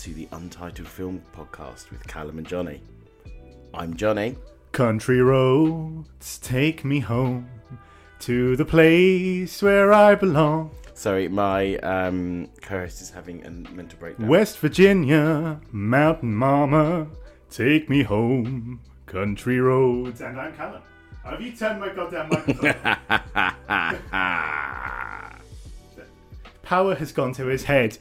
to the Untitled Film Podcast with Callum and Johnny. I'm Johnny. Country roads take me home to the place where I belong. Sorry, my um, co-host is having a mental breakdown. West Virginia, Mountain Mama, take me home. Country roads. And I'm Callum. Have you turned my goddamn microphone? Power has gone to his head.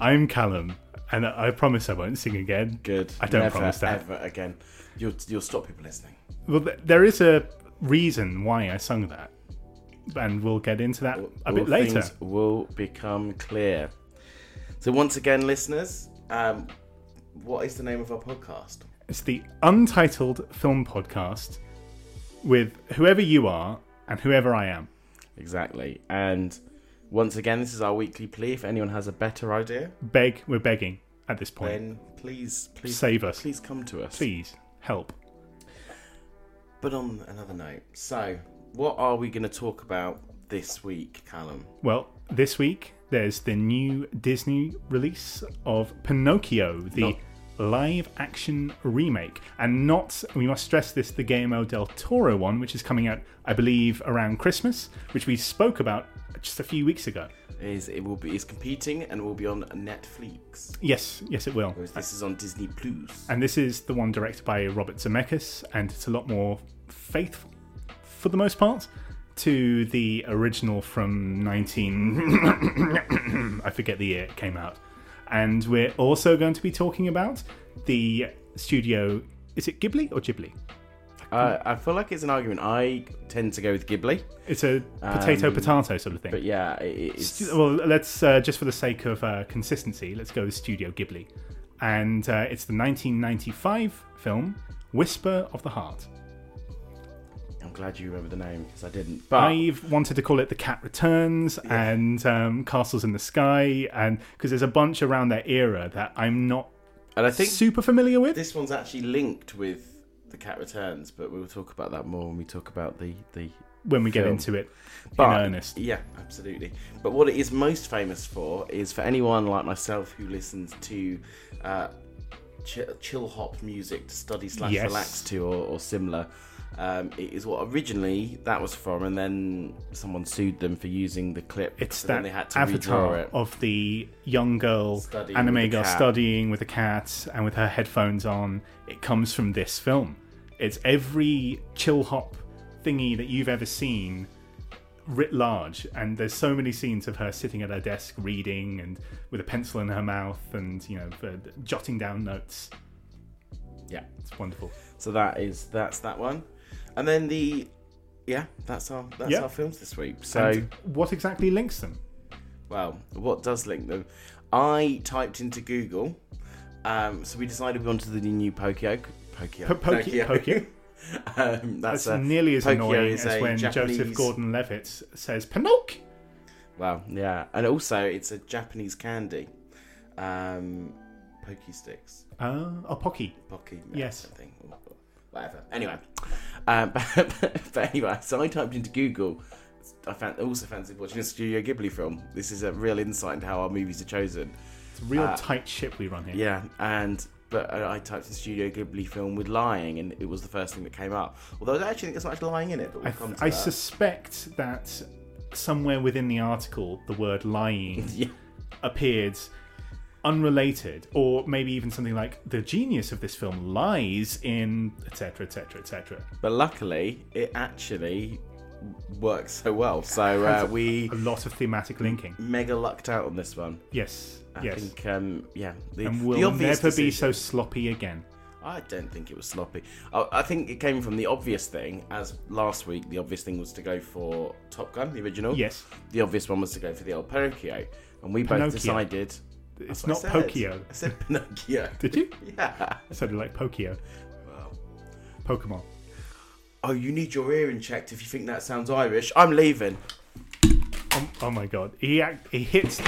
I'm Callum, and I promise I won't sing again. Good. I don't Never, promise that. Ever again. You'll you'll stop people listening. Well, th- there is a reason why I sung that, and we'll get into that a bit later. Will become clear. So once again, listeners, um, what is the name of our podcast? It's the Untitled Film Podcast with whoever you are and whoever I am. Exactly. And once again, this is our weekly plea. If anyone has a better idea, Beg, we're begging at this point. then please, please Save us. Please come to us. Please help. But on another note, so what are we going to talk about this week, Callum? Well, this week there's the new Disney release of Pinocchio, the live action remake. And not, we must stress this, the Guillermo del Toro one, which is coming out, I believe, around Christmas, which we spoke about just a few weeks ago. Is it will be is competing and will be on Netflix, Yes, yes, it will. whereas this is on Disney And this is the one directed by Robert Zemeckis, and it's a lot more faithful, for the most part, to the original from 19. I forget the year it came out. And we're also going to be talking about the studio. Is it Ghibli or Ghibli? Uh, I feel like it's an argument. I tend to go with Ghibli, It's a potato Um, potato sort of thing. but yeah, it's Well, let's uh, just for the sake of uh, consistency, let's go with Studio Ghibli, and uh, it's the 1995 film Whisper of the Heart. I'm glad you remember the name because I didn't. But I've wanted to call it The Cat Returns and um, Castles in the Sky, and because there's a bunch around that era that I'm not and I think super familiar with. this one's actually linked with the Cat Returns, but we'll talk about that more when we talk about the the when we get into it But, in earnest. Yeah, absolutely. But what it is most famous for is for anyone like myself who listens to uh, chill, chill hop music to study slash Yes. relax to or, or similar. Um, it is what originally that was from, and then someone sued them for using the clip. It's so that they had to avatar it. of the young girl, Studying anime girl, cat. studying with a cat and with her headphones on. It comes from this film. It's every chill hop thingy that you've ever seen writ large and there's so many scenes of her sitting at her desk reading and with a pencil in her mouth and you know for- jotting down notes Yeah. it's wonderful So that is that's that one, and then the yeah that's our that's Yeah. our films this week. So. and what exactly links them Well, what does link them? I typed into Google, um, so we decided we wanted the new Pokio. Pokio. Po- Pokio- Pokio. um, that's that's a, nearly as Pokio annoying as when Japanese- joseph gordon-levitt says pinocchio Well, yeah, and also it's a Japanese candy. Um, Pokey sticks, uh, oh pocky Pocky. Yes. I think. Whatever. Anyway, um, but, but anyway, so I typed into Google. I found, also fancied watching a Studio Ghibli film. This is a real insight into how our movies are chosen. it's a real Uh, tight ship we run here Yeah, and but I I typed in Studio Ghibli film with lying, and it was the first thing that came up. Although I don't actually think there's much lying in it, but we'll I, come to I that. suspect that somewhere within the article the word lying Yeah. appeared unrelated or maybe even something like the genius of this film lies in etc etc etc But luckily, it actually works so well. So uh, we a lot of thematic linking mega lucked out on this one. yes I yes think, um, yeah, the, and obvious never be so sloppy again I don't think it was sloppy. I, I think it came from the obvious thing. As last week, the obvious thing was to go for Top Gun, the original. yes The obvious one was to go for the old Pinocchio, and we both decided It's not I. Pokio. I said Pinocchio. Did you? Yeah. It sounded like Pokio. Well. Pokemon. Oh, you need your hearing checked if you think that sounds Irish. I'm leaving. Oh, oh my god. He act, he hits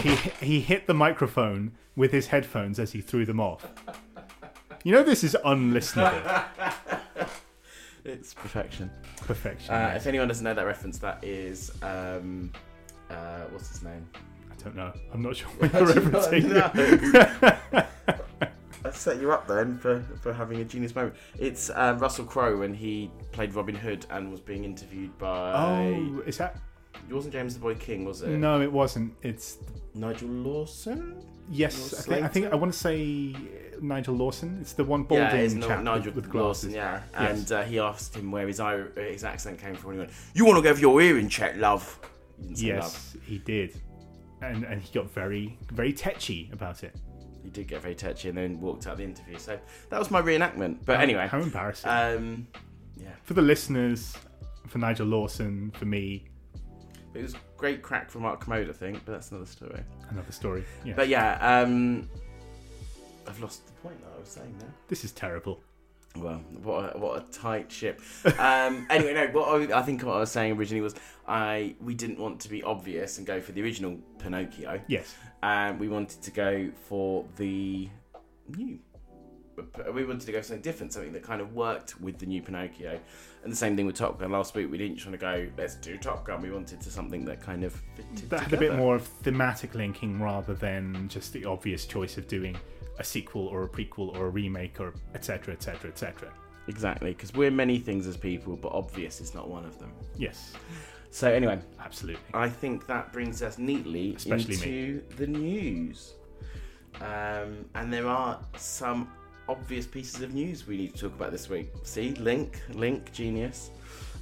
he he hit the microphone with his headphones as he threw them off. You know this is unlistenable. It's perfection. Perfection. Uh, yes. if anyone doesn't know that reference, that is um, uh, what's his name? I don't know. I'm not sure what you're referencing. I set you up then for, for having a genius moment. It's um, Russell Crowe when he played Robin Hood and was being interviewed by. Oh, is that? It wasn't James the Boy King, was it? No, it wasn't. It's Nigel Lawson. yes. I think, I think I want to say Nigel Lawson. It's the one Yeah, balding it's chap Nigel with, with Lawson. glasses. Yeah, Yes. and uh, he asked him where his uh, his accent came from. And he went, "You want to go for your hearing check, love?" He didn't love. Yes, he did, and and he got very very tetchy about it. He did get very touchy and then walked out of the interview. So that was my reenactment. But anyway, how embarrassing um, yeah, for the listeners, for Nigel Lawson, for me, it was great crack from Mark Commode, I think, but that's another story. another story. Yeah, But yeah, um, I've lost the point that I was saying now. this is terrible. Well, what a, what a tight ship. Um, anyway, no. What I, I think what I was saying originally was I we didn't want to be obvious and go for the original Pinocchio. Yes, and we wanted to go for the new. We wanted to go for something different, something that kind of worked with the new Pinocchio. And the same thing with Top Gun. Last week we didn't just want to go, let's do Top Gun. We wanted to something that kind of fitted that had a bit more of thematic linking rather than just the obvious choice of doing a sequel or a prequel or a remake or etc etc etc. Exactly, because we're many things as people, but obvious is not one of them. Yes, So anyway, absolutely. I think that brings us neatly Especially into the news. Um, and there are some obvious pieces of news we need to talk about this week. See, link, link, genius.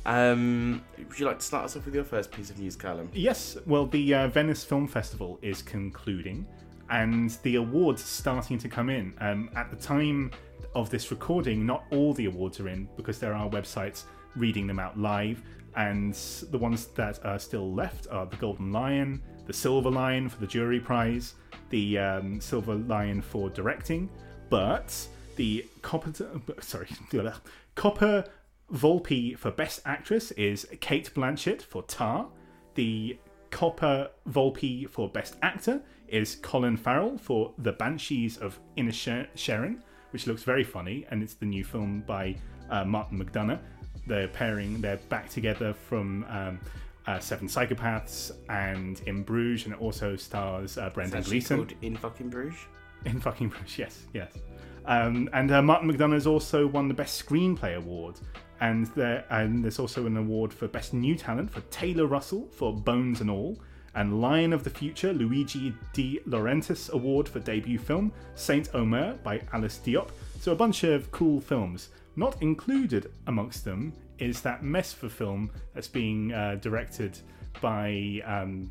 Um, would you like to start us off with your first piece of news, Callum? Yes, well, the uh, Venice Film Festival is concluding, and the awards starting to come in. Um, at the time of this recording, not all the awards are in because there are websites reading them out live, and the ones that are still left are the Golden Lion, the Silver Lion for the jury prize, the um, Silver Lion for directing, but the Coppa, sorry, Coppa Volpi for Best Actress is Cate Blanchett for Tar. The Coppa Volpi for Best Actor is Colin Farrell for The Banshees of Inner Sharon, which looks very funny, and it's the new film by uh, Martin McDonagh. They're pairing, they're back together from um, uh, Seven Psychopaths and In Bruges, and it also stars uh, Brendan Gleeson. called In Fucking Bruges. In fucking Bruges, yes, yes. Um, and uh, Martin McDonagh has also won the Best Screenplay award, and there and there's also an award for Best New Talent for Taylor Russell for Bones and All, and Lion of the Future Luigi De Laurentiis Award for debut film Saint Omer by Alice Diop. So a bunch of cool films. Not included amongst them is that Mesfer film that's being uh, directed by um,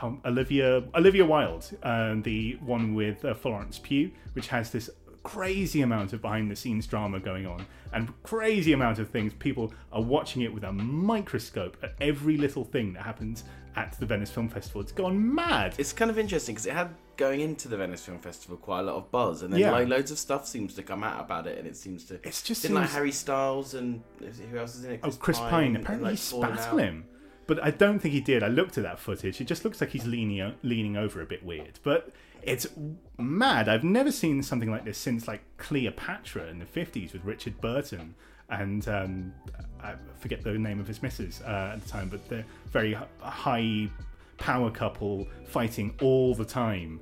um, Olivia Olivia Wilde, um, the one with uh, Florence Pugh, which has this crazy amount of behind the scenes drama going on and crazy amount of things. People are watching it with a microscope at every little thing that happens at the Venice Film Festival. It's gone mad. It's kind of interesting because it had going into the Venice Film Festival quite a lot of buzz, and then Yeah. like, loads of stuff seems to come out about it, and it seems to. It's just didn't like Harry Styles and who else is in it? Oh, Chris Pine. and, Apparently, like, he spat on him. But I don't think he did. I looked at that footage. It just looks like he's leaning leaning over a bit weird. But it's mad. I've never seen something like this since like Cleopatra in the fifties with Richard Burton and um, I forget the name of his missus uh, at the time, but they're very high power couple fighting all the time.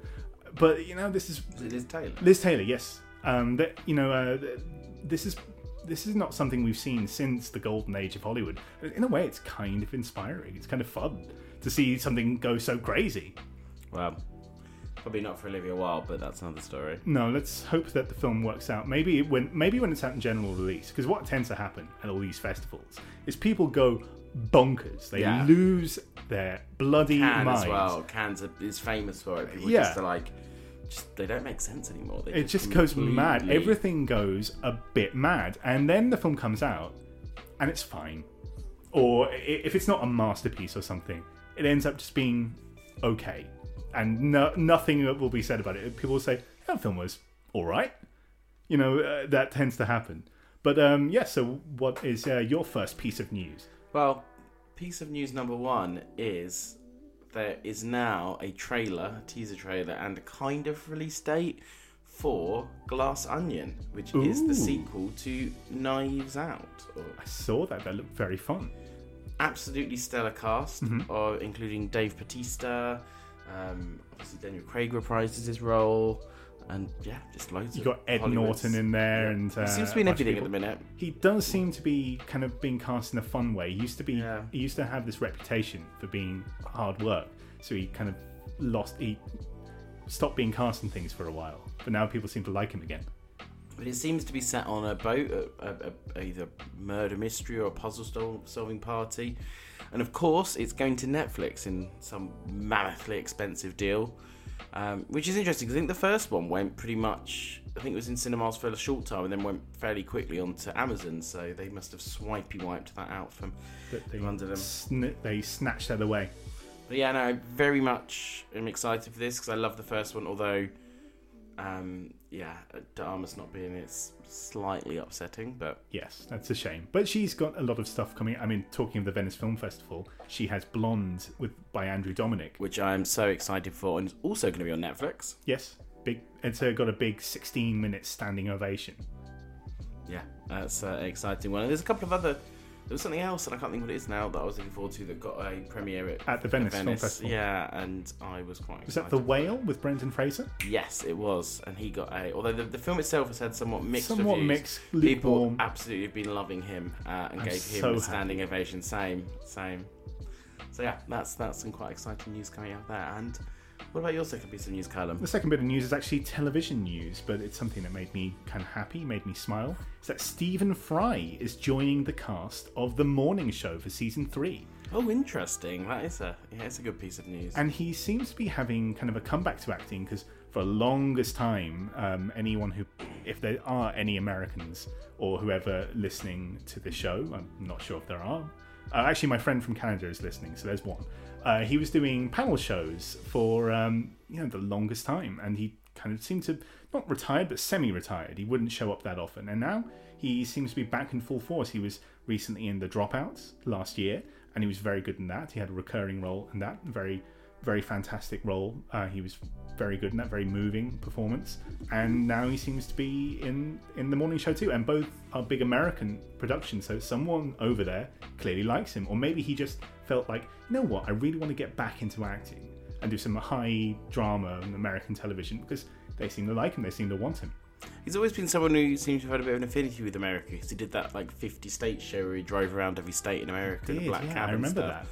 But you know, this is Liz Taylor? Liz Taylor, yes. Um, that you know, uh, this is this is not something we've seen since the golden age of Hollywood. In a way, it's kind of inspiring. It's kind of fun to see something go so crazy. Well, probably not for Olivia Wilde, but that's another story. No, let's hope that the film works out. Maybe when maybe when it's out in general release, because what tends to happen at all these festivals is people go bonkers. They Yeah. lose their bloody Cannes minds. as well. Cannes is famous for it. People Yeah. just are like, just they don't make sense anymore. They It just goes mad. completely- Everything goes a bit mad, and then the film comes out, and it's fine. Or i- if it's not a masterpiece or something, it ends up just being okay. And no, nothing will be said about it. People will say, "That film was all right." You know, uh, that tends to happen. But um, yeah, so what is uh, your first piece of news? Well, piece of news number one is there is now a trailer, a teaser trailer, and a kind of release date for Glass Onion, which is the sequel to Knives Out. Or I saw that. That looked very fun. absolutely stellar cast, Mm-hmm. uh, including Dave Bautista. Um, obviously, Daniel Craig reprises his role, and yeah, just loads. You got Ed Hollywood's- Norton in there, Yeah. and uh, he seems to be in of everything at the minute. He does seem to be kind of being cast in a fun way. He used to be. Yeah. He used to have this reputation for being hard work, so he kind of lost. He stopped being cast in things for a while, but now people seem to like him again. But it seems to be set on a boat, a, a, a, either murder mystery or a puzzle solving party. And of course, it's going to Netflix in some mammothly expensive deal, um, which is interesting 'cause I think the first one went pretty much. I think it was in cinemas for a short time and then went fairly quickly onto Amazon. So they must have swipey wiped that out from they under them. sn- they snatched that away. But yeah, no, I very much am excited for this because I love the first one. Although, um, yeah, de Armas not being it's slightly upsetting, but Yes, that's a shame. But she's got a lot of stuff coming. I mean, talking of the Venice Film Festival, she has Blonde with by Andrew Dominik. which I'm so excited for, and it's also going to be on Netflix. Yes, big. It's uh, got a big 16 minute standing ovation. Yeah, that's uh, an exciting one. And there's a couple of other. There was something else, and I can't think what it is now that I was looking forward to that got a premiere at, At the Venice Film Festival. Yeah, and I was quite. Was that. The Whale with Brendan Fraser? Yes, it was, and he got a. Although the, the film itself has had somewhat mixed Somewhat reviews. mixed, People lukewarm. absolutely have been loving him uh, and I'm gave him so a happy. standing ovation. Same, same. So yeah, that's that's some quite exciting news coming out there. And what about your second piece of news, Callum? The second bit of news is actually television news, but it's something that made me kind of happy, made me smile. Is that Stephen Fry is joining the cast of The Morning Show for season three. Oh, interesting. That is a yeah, it's a good piece of news. And he seems to be having kind of a comeback to acting because for the longest time, um, anyone who, if there are any Americans or whoever listening to the show, I'm not sure if there are. Uh, actually, my friend from Canada is listening, so there's one. Uh, he was doing panel shows for um, you know the longest time, and he kind of seemed to not retired but semi-retired. He wouldn't show up that often, and now he seems to be back in full force. He was recently in The Dropouts last year, and he was very good in that. He had a recurring role in that, very, very fantastic role. Uh, he was very good in that, very moving performance, and now he seems to be in in the morning show too. And both are big American productions, so someone over there clearly likes him, or maybe he just felt like, you know what, I really want to get back into acting and do some high drama on American television because they seem to like him, they seem to want him. He's always been someone who seems to have had a bit of an affinity with America because he did that like 50 state show where he drove around every state in America. In the Did, Black yeah, Cab I remember that.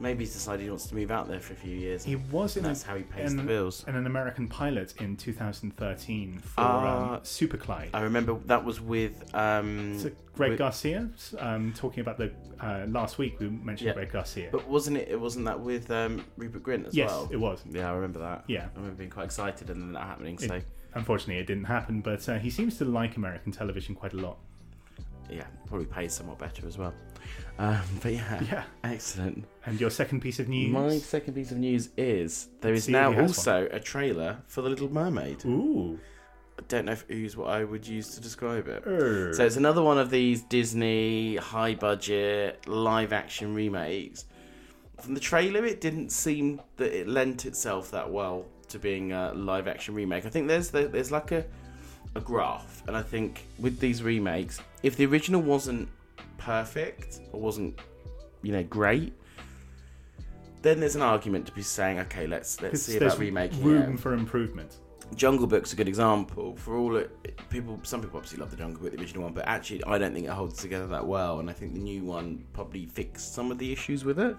Maybe he's decided he wants to move out there for a few years. He was in that's a- how he pays in- the bills. in an American pilot in 2013 for Ah. um, Super Clyde. I remember that was with um, So Greg with- Garcia, um, talking about the uh, last week we mentioned Yeah. Greg Garcia. but wasn't it? It wasn't that with um, Rupert Grint as yes, well. it was. Yeah, I remember that. Yeah. I remember being quite excited and then that happening. It- So unfortunately, it didn't happen, but uh, he seems to like American television quite a lot. Yeah, probably pays somewhat better as well. Um, but yeah, Yeah. excellent. And your second piece of news? My second piece of news is there is See now also a trailer for The Little Mermaid. Ooh. I don't know if use what I would use to describe it. Er. So it's another one of these Disney high budget live action remakes. From the trailer, it didn't seem that it lent itself that well to being a live action remake. I think there's the, there's like a a graph, and I think with these remakes, if the original wasn't perfect or wasn't you know great, then there's an argument to be saying, okay, let's let's see about remaking room it. for improvement. Jungle Book's a good example. For all it, people, some people obviously love the Jungle Book, the original one, but actually, I don't think it holds together that well. And I think the new one probably fixed some of the issues with it.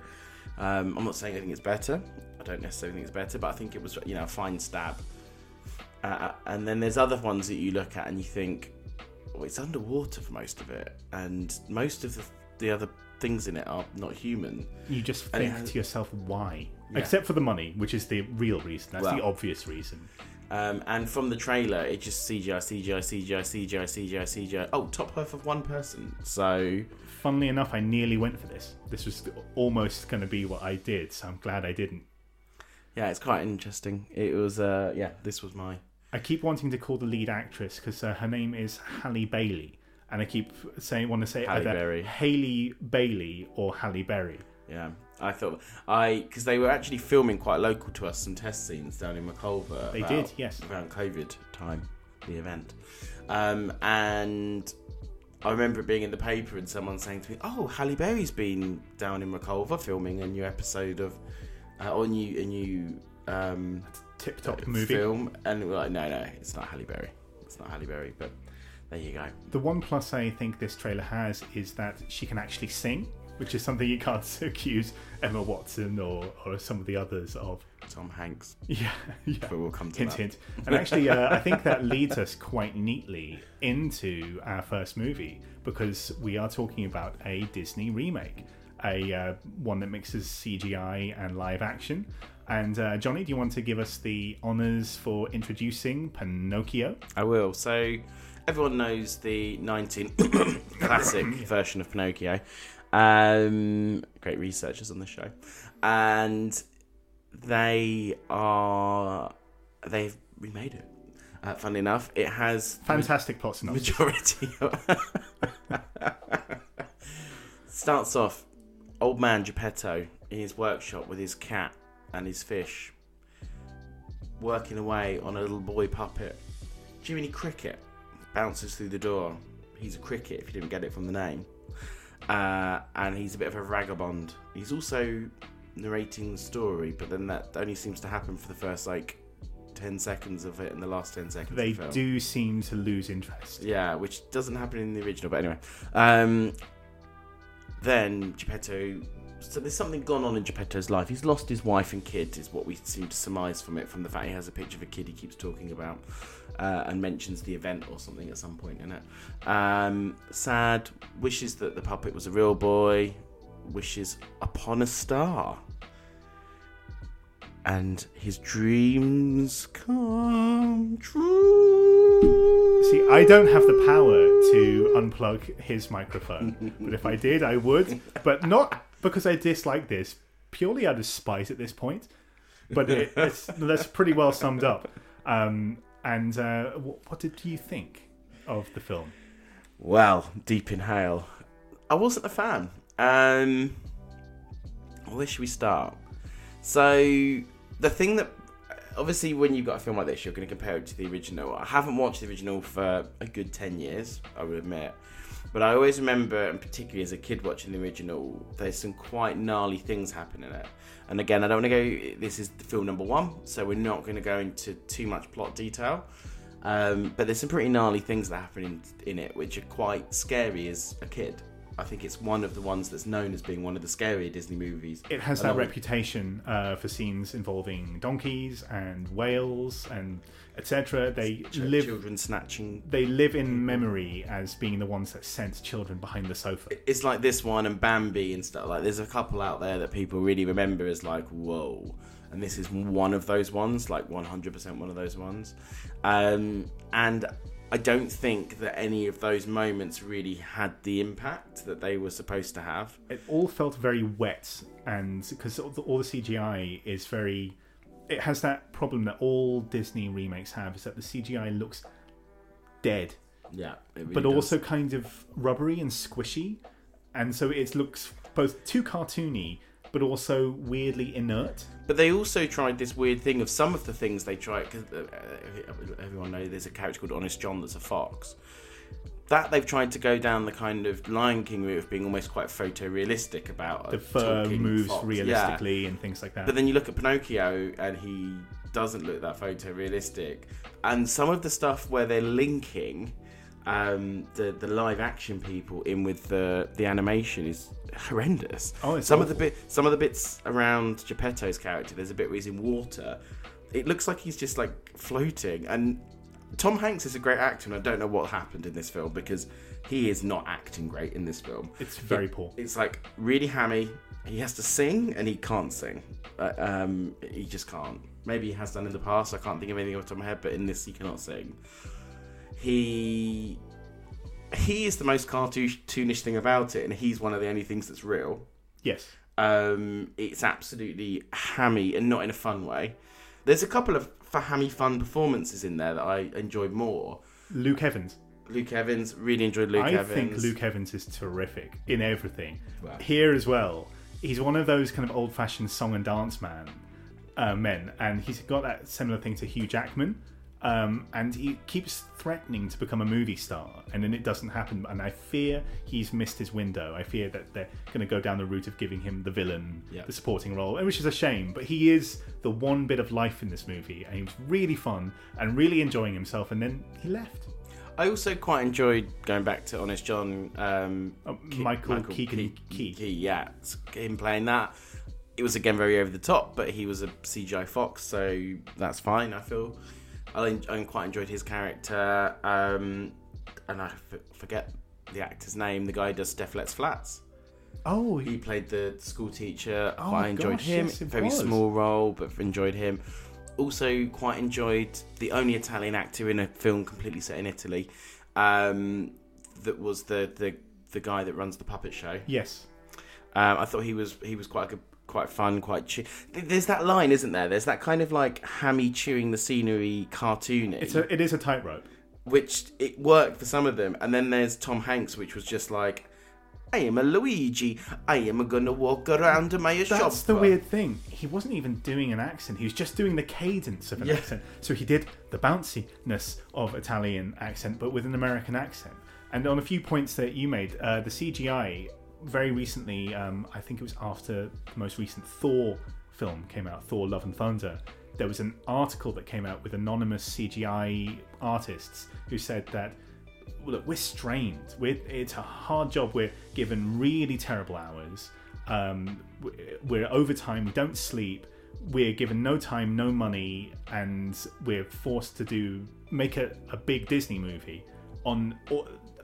Um, I'm not saying I think it's better. I don't necessarily think it's better, but I think it was you know a fine stab. Uh, and then there's other ones that you look at and you think, well, it's underwater for most of it, and most of the, the other things in it are not human. You just think to yourself, why? Yeah. Except for the money, which is the real reason. That's the obvious reason. Um, and from the trailer, it just CGI, CGI, CGI, CGI, CGI, CGI. Oh, top half of one person. So Funnily enough, I nearly went for this. This was almost going to be what I did, so I'm glad I didn't. yeah, it's quite interesting. It was, uh, yeah, this was my. I keep wanting to call the lead actress because uh, her name is Halle Bailey, and I keep saying want to say Halle either Berry. Haley Bailey or Halle Berry. Yeah, I thought I because they were actually filming quite local to us some test scenes down in Reculver. They about- did, yes. around COVID time, the event, um, and I remember it being in the paper and someone saying to me, "Oh, Halle Berry's been down in Reculver filming a new episode of uh, or a new a new um, Tip top movie. film," and we're like, "No, no, it's not Halle Berry. It's not Halle Berry." But there you go. The one plus I think this trailer has is that she can actually sing, which is something you can't accuse Emma Watson or, or some of the others of. Tom Hanks, Yeah, yeah. but we'll come to hint, that. hint. And actually, uh, I think that leads us quite neatly into our first movie because we are talking about a Disney remake, a uh, one that mixes CGI and live action. And uh, Johnny, do you want to give us the honors for introducing Pinocchio? I will. So everyone knows the 19 classic version of Pinocchio. Um, great researchers on the show, and they are they've remade it. Uh, funnily enough, it has Fantastic plot synopsis. majority. Starts off, old man Geppetto in his workshop with his cat and his fish, working away on a little boy puppet. Jiminy Cricket bounces through the door. He's a cricket, if you didn't get it from the name. Uh, and he's a bit of a vagabond. He's also narrating the story, but then that only seems to happen for the first like 10 seconds of it and the last 10 seconds They of the do seem to lose interest. Yeah, which doesn't happen in the original, but anyway. Um, then Geppetto. So there's something gone on in Geppetto's life. He's lost his wife and kid, is what we seem to surmise from it, from the fact he has a picture of a kid he keeps talking about uh, and mentions the event or something at some point in it. Um, sad, wishes that the puppet was a real boy, wishes upon a star. And his dreams come true. See, I don't have the power to unplug his microphone, but if I did, I would. But not because I dislike this, purely out of spite at this point. But it, it's, that's pretty well summed up. Um, and uh, what, what did you think of the film? Well, Deep Inhale. I wasn't a fan. Um, where should we start? So, the thing that. Obviously, when you've got a film like this, you're going to compare it to the original. I haven't watched the original for a good 10 years, I would admit. But I always remember, and particularly as a kid watching the original, there's some quite gnarly things happen in it. And again, I don't want to go. This is the film number one, so we're not going to go into too much plot detail. Um, but there's some pretty gnarly things that happen in, in it, which are quite scary as a kid. I think it's one of the ones that's known as being one of the scarier Disney movies. It has that reputation uh, for scenes involving donkeys and whales and etc. They Ch- live. children snatching. They live in memory as being the ones that sent children behind the sofa. It's like this one and Bambi and stuff. Like, there's a couple out there that people really remember as like, whoa. And this is one of those ones, like 100% one of those ones. Um, and I don't think that any of those moments really had the impact that they were supposed to have. it all felt very wet and because all the, all the cgi is very it has that problem that all disney remakes have is that the cgi looks dead Yeah. really but does. also kind of rubbery and squishy and so it looks both too cartoony but also weirdly inert But they also tried this weird thing of some of the things they tried because uh, everyone knows there's a character called Honest John that's a fox. That they've tried to go down the kind of Lion King route of being almost quite photorealistic about the fur moves fox. Yeah. realistically and things like that But then you look at Pinocchio and he doesn't look that photorealistic. And some of the stuff where they're linking um, the the live action people in with the the animation is horrendous. Oh, it's some of the bit some of the bits around Geppetto's character. There's a bit where he's in water. It looks like he's just like floating. And Tom Hanks is a great actor, and I don't know what happened in this film because he is not acting great in this film. it's very poor It's like really hammy. He has to sing and he can't sing. Uh, um, he just can't. Maybe he has done in the past. I can't think of anything off the top of my head, but in this he cannot sing. He he is the most cartoonish thing about it, and he's one of the only things that's real. yes Um, it's absolutely hammy and not in a fun way. There's a couple of hammy fun performances in there that I enjoyed more. Luke Evans. Luke Evans, really enjoyed Luke I Evans. I think Luke Evans is terrific in everything. Wow. Here as well, he's one of those kind of old-fashioned song and dance man uh, men, and he's got that similar thing to Hugh Jackman. Um, and he keeps threatening to become a movie star, and then it doesn't happen. And I fear he's missed his window. I fear that they're going to go down the route of giving him the villain, Yeah. the supporting role, which is a shame. But he is the one bit of life in this movie, and he was really fun and really enjoying himself. And then he left. I also quite enjoyed going back to Honest John. Um, Oh, Michael Keegan Key. Key, yeah, him playing that. It was again very over the top, but he was a CGI Fox, so that's fine. I feel I, I quite enjoyed his character, um, and I f- forget the actor's name. The guy who does Stath Lets Flats. Oh, He he, played the school teacher. Oh my enjoyed gosh, him. yes, Very was. small role, but enjoyed him. Also, quite enjoyed the only Italian actor in a film completely set in Italy. Um, that was the, the the guy that runs the puppet show. yes. Um, I thought he was he was quite a good, quite fun, quite. Chew- There's that line, isn't there? There's that kind of like hammy chewing the scenery cartoony It's a, it is a tightrope. which it worked for some of them. And then there's Tom Hanks, which was just like, I am a Luigi. I am gonna walk around my shop. That's the weird thing. He wasn't even doing an accent. He was just doing the cadence of an Yeah. accent. So he did the bounciness of Italian accent, but with an American accent. And on a few points that you made, uh, the CGI very recently, um, I think it was after the most recent Thor film came out, Thor: Love and Thunder. There was an article that came out with anonymous CGI artists who said that look, we're strained. We're, it's a hard job. We're given really terrible hours. Um, we're- overtime. We don't sleep. We're given no time, no money, and we're forced to do make a, a big Disney movie on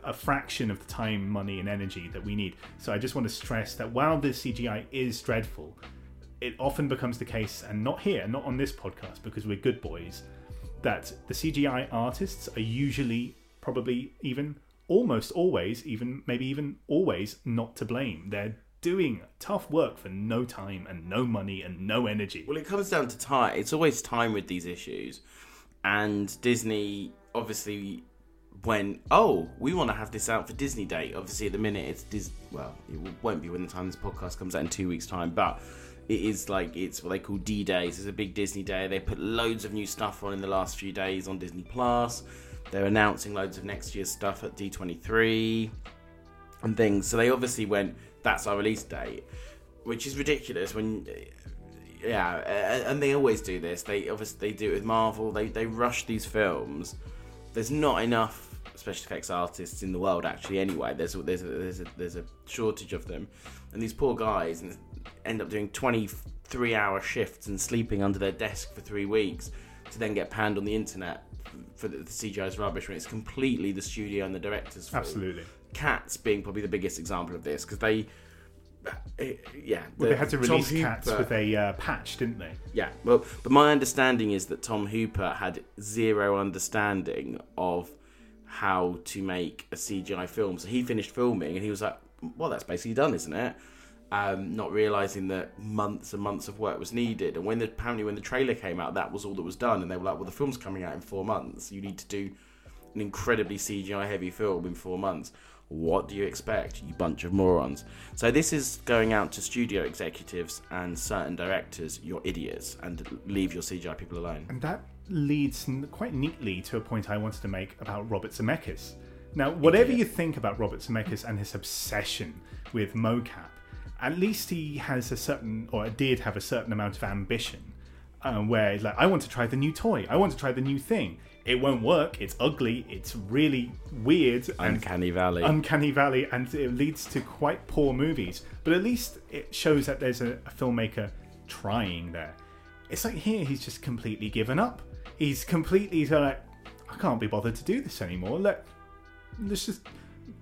a fraction of the time, money, and energy that we need. So I just want to stress that while the CGI is dreadful, it often becomes the case, and not here, not on this podcast, because we're good boys, that the CGI artists are usually, probably even, almost always, even maybe even always not to blame. They're doing tough work for no time and no money and no energy. Well, it comes down to time. It's always time with these issues, and Disney obviously went, "Oh, we want to have this out for Disney Day." Obviously, at the minute, it's Dis. Well, it won't be when the time this podcast comes out in two weeks' time, but it is like it's what they call D Days. It's a big Disney Day. They put loads of new stuff on in the last few days on Disney Plus. They're announcing loads of next year's stuff at D23 and things. So they obviously went, "That's our release date," which is ridiculous when yeah, and they always do this. They obviously they do it with Marvel. They they rush these films. There's not enough special effects artists in the world actually. Anyway, there's a, there's a, there's a, there's a shortage of them, and these poor guys end up doing 23 hour shifts and sleeping under their desk for three weeks to then get panned on the internet for the, the CGI's rubbish when it's completely the studio and the director's fault. Absolutely. Cats being probably the biggest example of this because they. eh, Yeah, Well, the- they had to release cats with a uh, patch, didn't they? yeah, well, but my understanding is that Tom Hooper had zero understanding of how to make a CGI film. So he finished filming and he was like, well, that's basically done, isn't it? Um, not realizing that months and months of work was needed. And when the, apparently when the trailer came out, that was all that was done. And they were like, well, the film's coming out in four months. You need to do an incredibly CGI heavy film in four months. What do you expect, you bunch of morons? So this is going out to studio executives and certain directors. You're idiots, and leave your CGI people alone. And that leads quite neatly to a point I wanted to make about Robert Zemeckis. Now, whatever you think about Robert Zemeckis and his obsession with mocap, at least he has a certain, or did have a certain amount of ambition, um, where he's like, I want to try the new toy, I want to try the new thing. It won't work. It's ugly. It's really weird Uncanny Valley. Uncanny Valley, and it leads to quite poor movies. But at least it shows that there's a, a filmmaker trying there. It's like here, he's just completely given up. He's completely he's like, I can't be bothered to do this anymore. Let let's just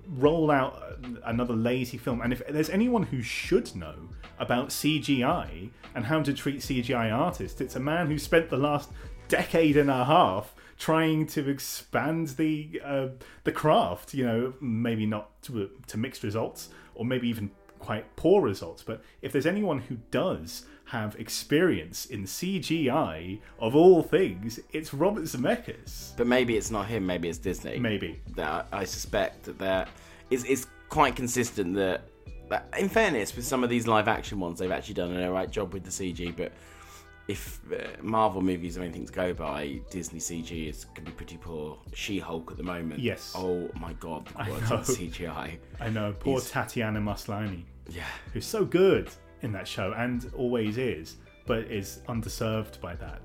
roll out another lazy film. And if there's anyone who should know about CGI and how to treat CGI artists, it's a man who spent the last decade and a half trying to expand the uh, the craft. You know, maybe not to to mixed results, or maybe even quite poor results. But if there's anyone who does have experience in CGI of all things, it's Robert Zemeckis. But maybe it's not him. Maybe it's Disney. Maybe. That I suspect that there is it's quite consistent that, that. In fairness, with some of these live action ones, they've actually done an alright job with the CG. But if uh, Marvel movies are anything to go by, Disney CG is can be pretty poor. She-Hulk at the moment. Yes. Oh my god, the I quality know. of CGI. I know, poor He's- Tatiana Maslany, Yeah. who's so good in that show and always is, but is underserved by that.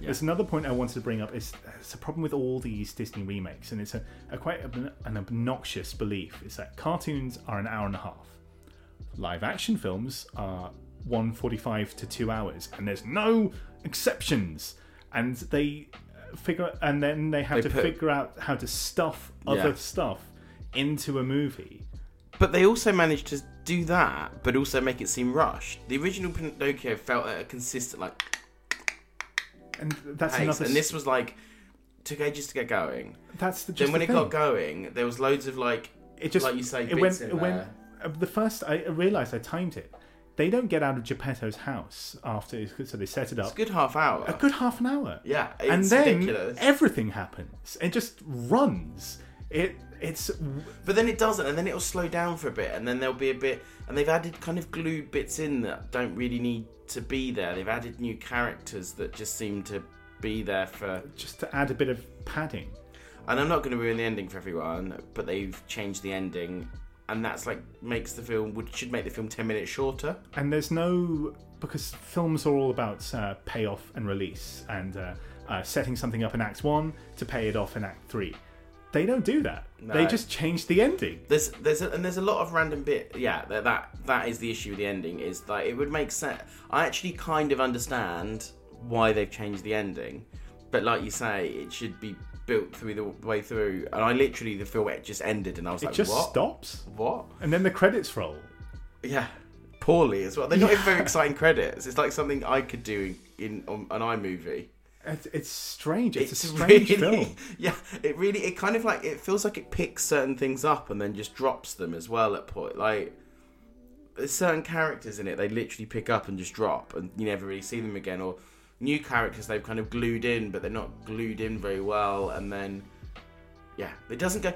There's another point I wanted to bring up. Is it's a problem with all these Disney remakes, and it's a, a quite ob- an obnoxious belief. It's that cartoons are an hour and a half, live action films are 145 to two hours, and there's no exceptions. And they uh, figure, and then they have They to put- figure out how to stuff other Yeah. stuff into a movie. But they also managed to do that, but also make it seem rushed. The original Pinocchio felt at a consistent like And that's pace, another. and this was like took ages to get going. that's the. Then when the it got going, there was loads of like it just like you say, it bits went in it went uh, the first I realized I timed it. They don't get out of Geppetto's house after so they set it It's up a good half hour. a good half an hour. Yeah, and then ridiculous. everything happens. It just runs. It it's But then it doesn't, and then it'll slow down for a bit, and then there'll be a bit, and they've added kind of glued bits in that don't really need to be there. They've added new characters that just seem to be there for. just to add a bit of padding. And I'm not going to ruin the ending for everyone, but they've changed the ending, and that's like makes the film would should make the film ten minutes shorter. And there's no because films are all about uh, payoff and release and uh, uh, setting something up in Act One to pay it off in Act Three. They don't do that. They just change the ending. There's there's a, and there's a lot of random bit. Yeah, that that that is the issue with the ending. Is that it would make sense. I actually kind of understand why they've changed the ending, but like you say, it should be built through the way through. And I literally the film it just ended, and I was It like, just what? stops, What? and then the credits roll. Yeah, poorly as well. They're not even very exciting credits. It's like something I could do in, on an iMovie. It's, it's strange. It's, a strange really, film. Yeah, it really, it kind of like it feels like it picks certain things up and then just drops them as well at point. Like there's certain characters in it they literally pick up and just drop, and you never really see them again. Or new characters they've kind of glued in, but they're not glued in very well, and then. Yeah, it doesn't go.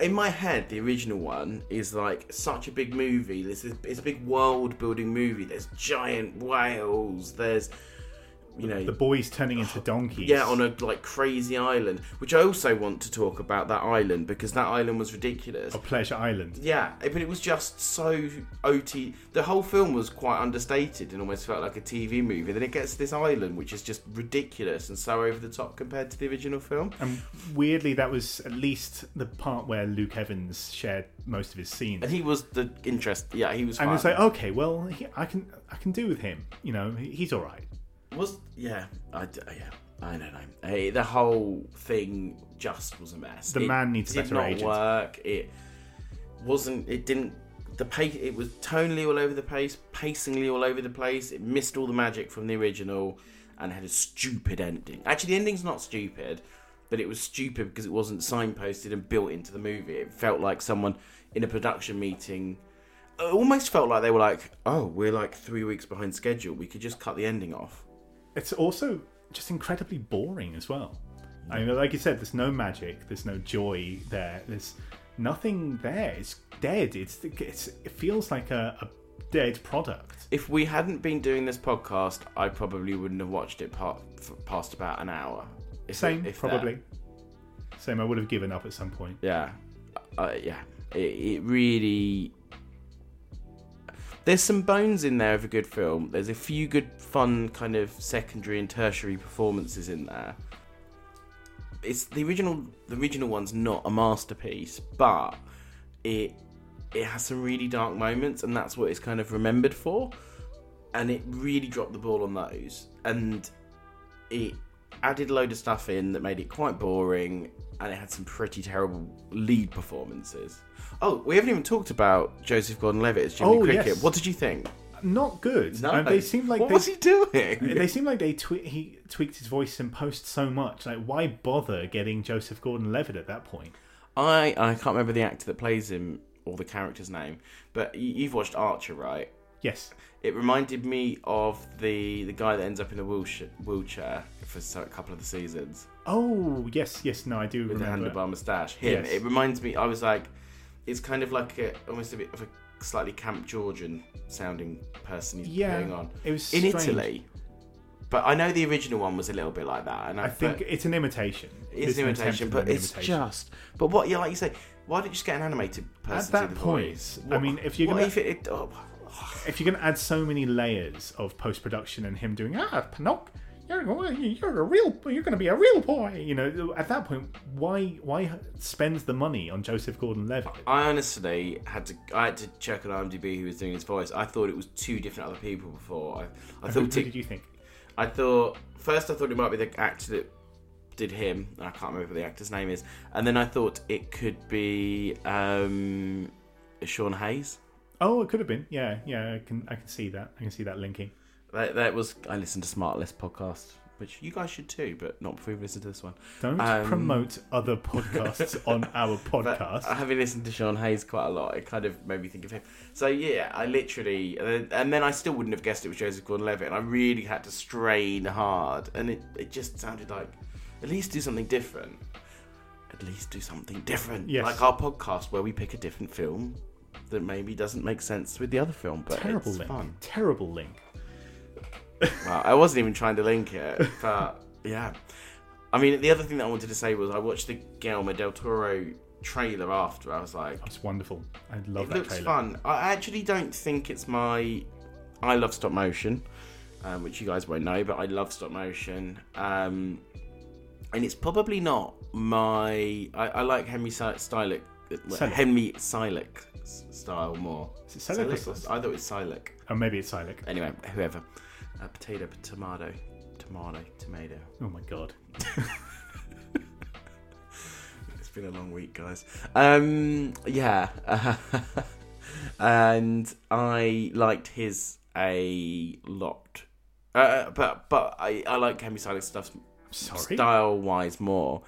In my head, the original one is like such a big movie. This is it's a big world building movie. There's giant whales. There's, you know, The boys turning into donkeys. yeah, on a like crazy island, which I also want to talk about that island because that island was ridiculous. of Pleasure Island. Yeah, but it was just so OT. The whole film was quite understated and almost felt like a TV movie. Then it gets to this island, which is just ridiculous and so over the top compared to the original film. And weirdly, that was at least the part where Luke Evans shared most of his scenes. And he was the interest. Yeah, he was. and fun. it's like, okay, well, he, I can I can do with him. You know, he's all right. Was yeah, I yeah. I don't know. Hey, the whole thing just was a mess. The man needs did better not agent. work. It wasn't. It didn't. The pace. It was tonally all over the place, pacingly all over the place. It missed all the magic from the original, and had a stupid ending. Actually, the ending's not stupid, but it was stupid because it wasn't signposted and built into the movie. It felt like someone in a production meeting. It almost felt like they were like, "Oh, we're like three weeks behind schedule. We could just cut the ending off." It's also just incredibly boring as well. I mean, like you said, there's no magic, there's no joy there, there's nothing there. It's dead. It's, it's it feels like a, a dead product. If we hadn't been doing this podcast, I probably wouldn't have watched it pa- f- past about an hour. If Same, probably. that. Same. I would have given up at some point. Yeah, uh, yeah. It, it really. There's some bones in there of a good film. There's a few good, fun kind of secondary and tertiary performances in there. It's the original. The original one's not a masterpiece, but it it has some really dark moments, and that's what it's kind of remembered for. And it really dropped the ball on those, and it added a load of stuff in that made it quite boring, and it had some pretty terrible lead performances. Oh, we haven't even talked about Joseph Gordon-Levitt as Jimmy Oh, Cricket. yes. What did you think? Not good. No, And they seem like what they, was he doing? they seem like they twe- he tweaked his voice in post so much. Like, why bother getting Joseph Gordon-Levitt at that point? I I can't remember the actor that plays him or the character's name, but you've watched Archer, right? Yes. It reminded me of the the guy that ends up in a wheelchair, wheelchair for a couple of the seasons Oh, yes, yes. No, I do with the handlebar moustache. Him. Yes. It reminds me. I was like, it's kind of like a, almost a bit of a slightly Camp Georgian sounding person he's Yeah, putting on it was in strange. Italy. But I know the original one was a little bit like that, and I, I think it's an imitation. it's an an imitation, but an it's imitation. just. But what? Yeah, like you say, why don't you just get an animated person At to that do the point, voice? I mean, if you're what gonna- if it, it oh, if you're going to add so many layers of post production and him doing ah Pinocchio, you're, you're a real you're going to be a real boy, you know, at that point, why why spend the money on Joseph Gordon-Levitt? I honestly had to. I had to check on IMDb who was doing his voice. I thought it was two different other people before. I, I thought. who Tick- did you think? I thought first I thought it might be the actor that did him. I can't remember what the actor's name is. And then I thought it could be um, Sean Hayes. Oh, it could have been. Yeah, yeah, I can I can see that. I can see that linking. That, that was I listened to SmartLess podcast, which you guys should too, but not before you've listened to this one. Don't Um, promote other podcasts on our podcast. having listened to Sean Hayes quite a lot, it kind of made me think of him. So yeah, I literally, and then, and then I still wouldn't have guessed it was Joseph Gordon-Levitt, and I really had to strain hard, and it, it just sounded like, at least do something different. At least do something different, Yes. like our podcast where we pick a different film that maybe doesn't make sense with the other film, but Terrible it's link. fun. Terrible link. Well, I wasn't even trying to link it, but yeah. I mean, the other thing that I wanted to say was I watched the Guillermo del Toro trailer after. I was like, "It's wonderful. I love it that It looks trailer. fun. I actually don't think it's my. I love stop motion, um, which you guys won't know, but I love stop motion. Um, and it's probably not my. I, I like Henry Selick, Henry Selick style more. Is it or Silic? Silic? I thought it was Silic. Oh, maybe it's Silic. Anyway, whoever. Uh, potato, tomato, tomato, tomato. Oh my god. It's been a long week, guys. Um, yeah, and I liked his a lot, uh, but but I I like Henry Selick's stuff Sorry. style wise more,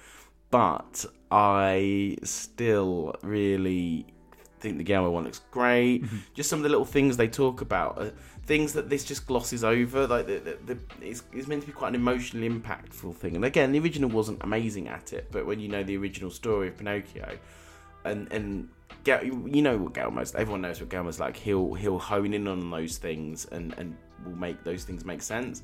but I still really think the Guillermo one looks great. Just some of the little things they talk about, uh, things that this just glosses over. Like the, the, the it's, it's meant to be quite an emotionally impactful thing. And again, the original wasn't amazing at it, but when you know the original story of Pinocchio, and and Gal- you know what Guillermo's, everyone knows what Guillermo's like. He'll he'll hone in on those things and and will make those things make sense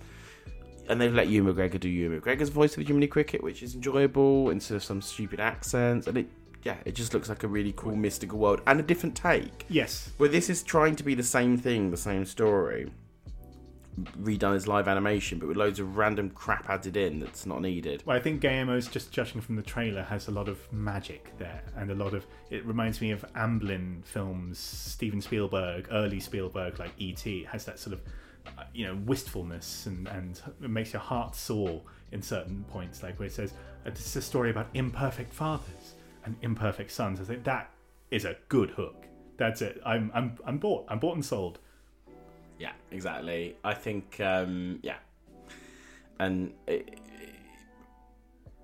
and they've let Ewan McGregor do Ewan McGregor's voice of Jiminy Cricket, which is enjoyable instead of some stupid accents. And it, yeah, it just looks like a really cool mystical world and a different take. Yes. Where this is trying to be the same thing, the same story, redone as live animation, but with loads of random crap added in that's not needed. Well, I think Guillermo's just judging from the trailer has a lot of magic there, and a lot of it reminds me of Amblin films, Steven Spielberg, early Spielberg, like E.T. It has that sort of, you know, wistfulness, and and it makes your heart soar in certain points, like where it says this is a story about imperfect fathers and imperfect sons. I think that is a good hook. That's it. I'm I'm I'm bought. I'm bought and sold. Yeah, exactly. I think, um, yeah. And it,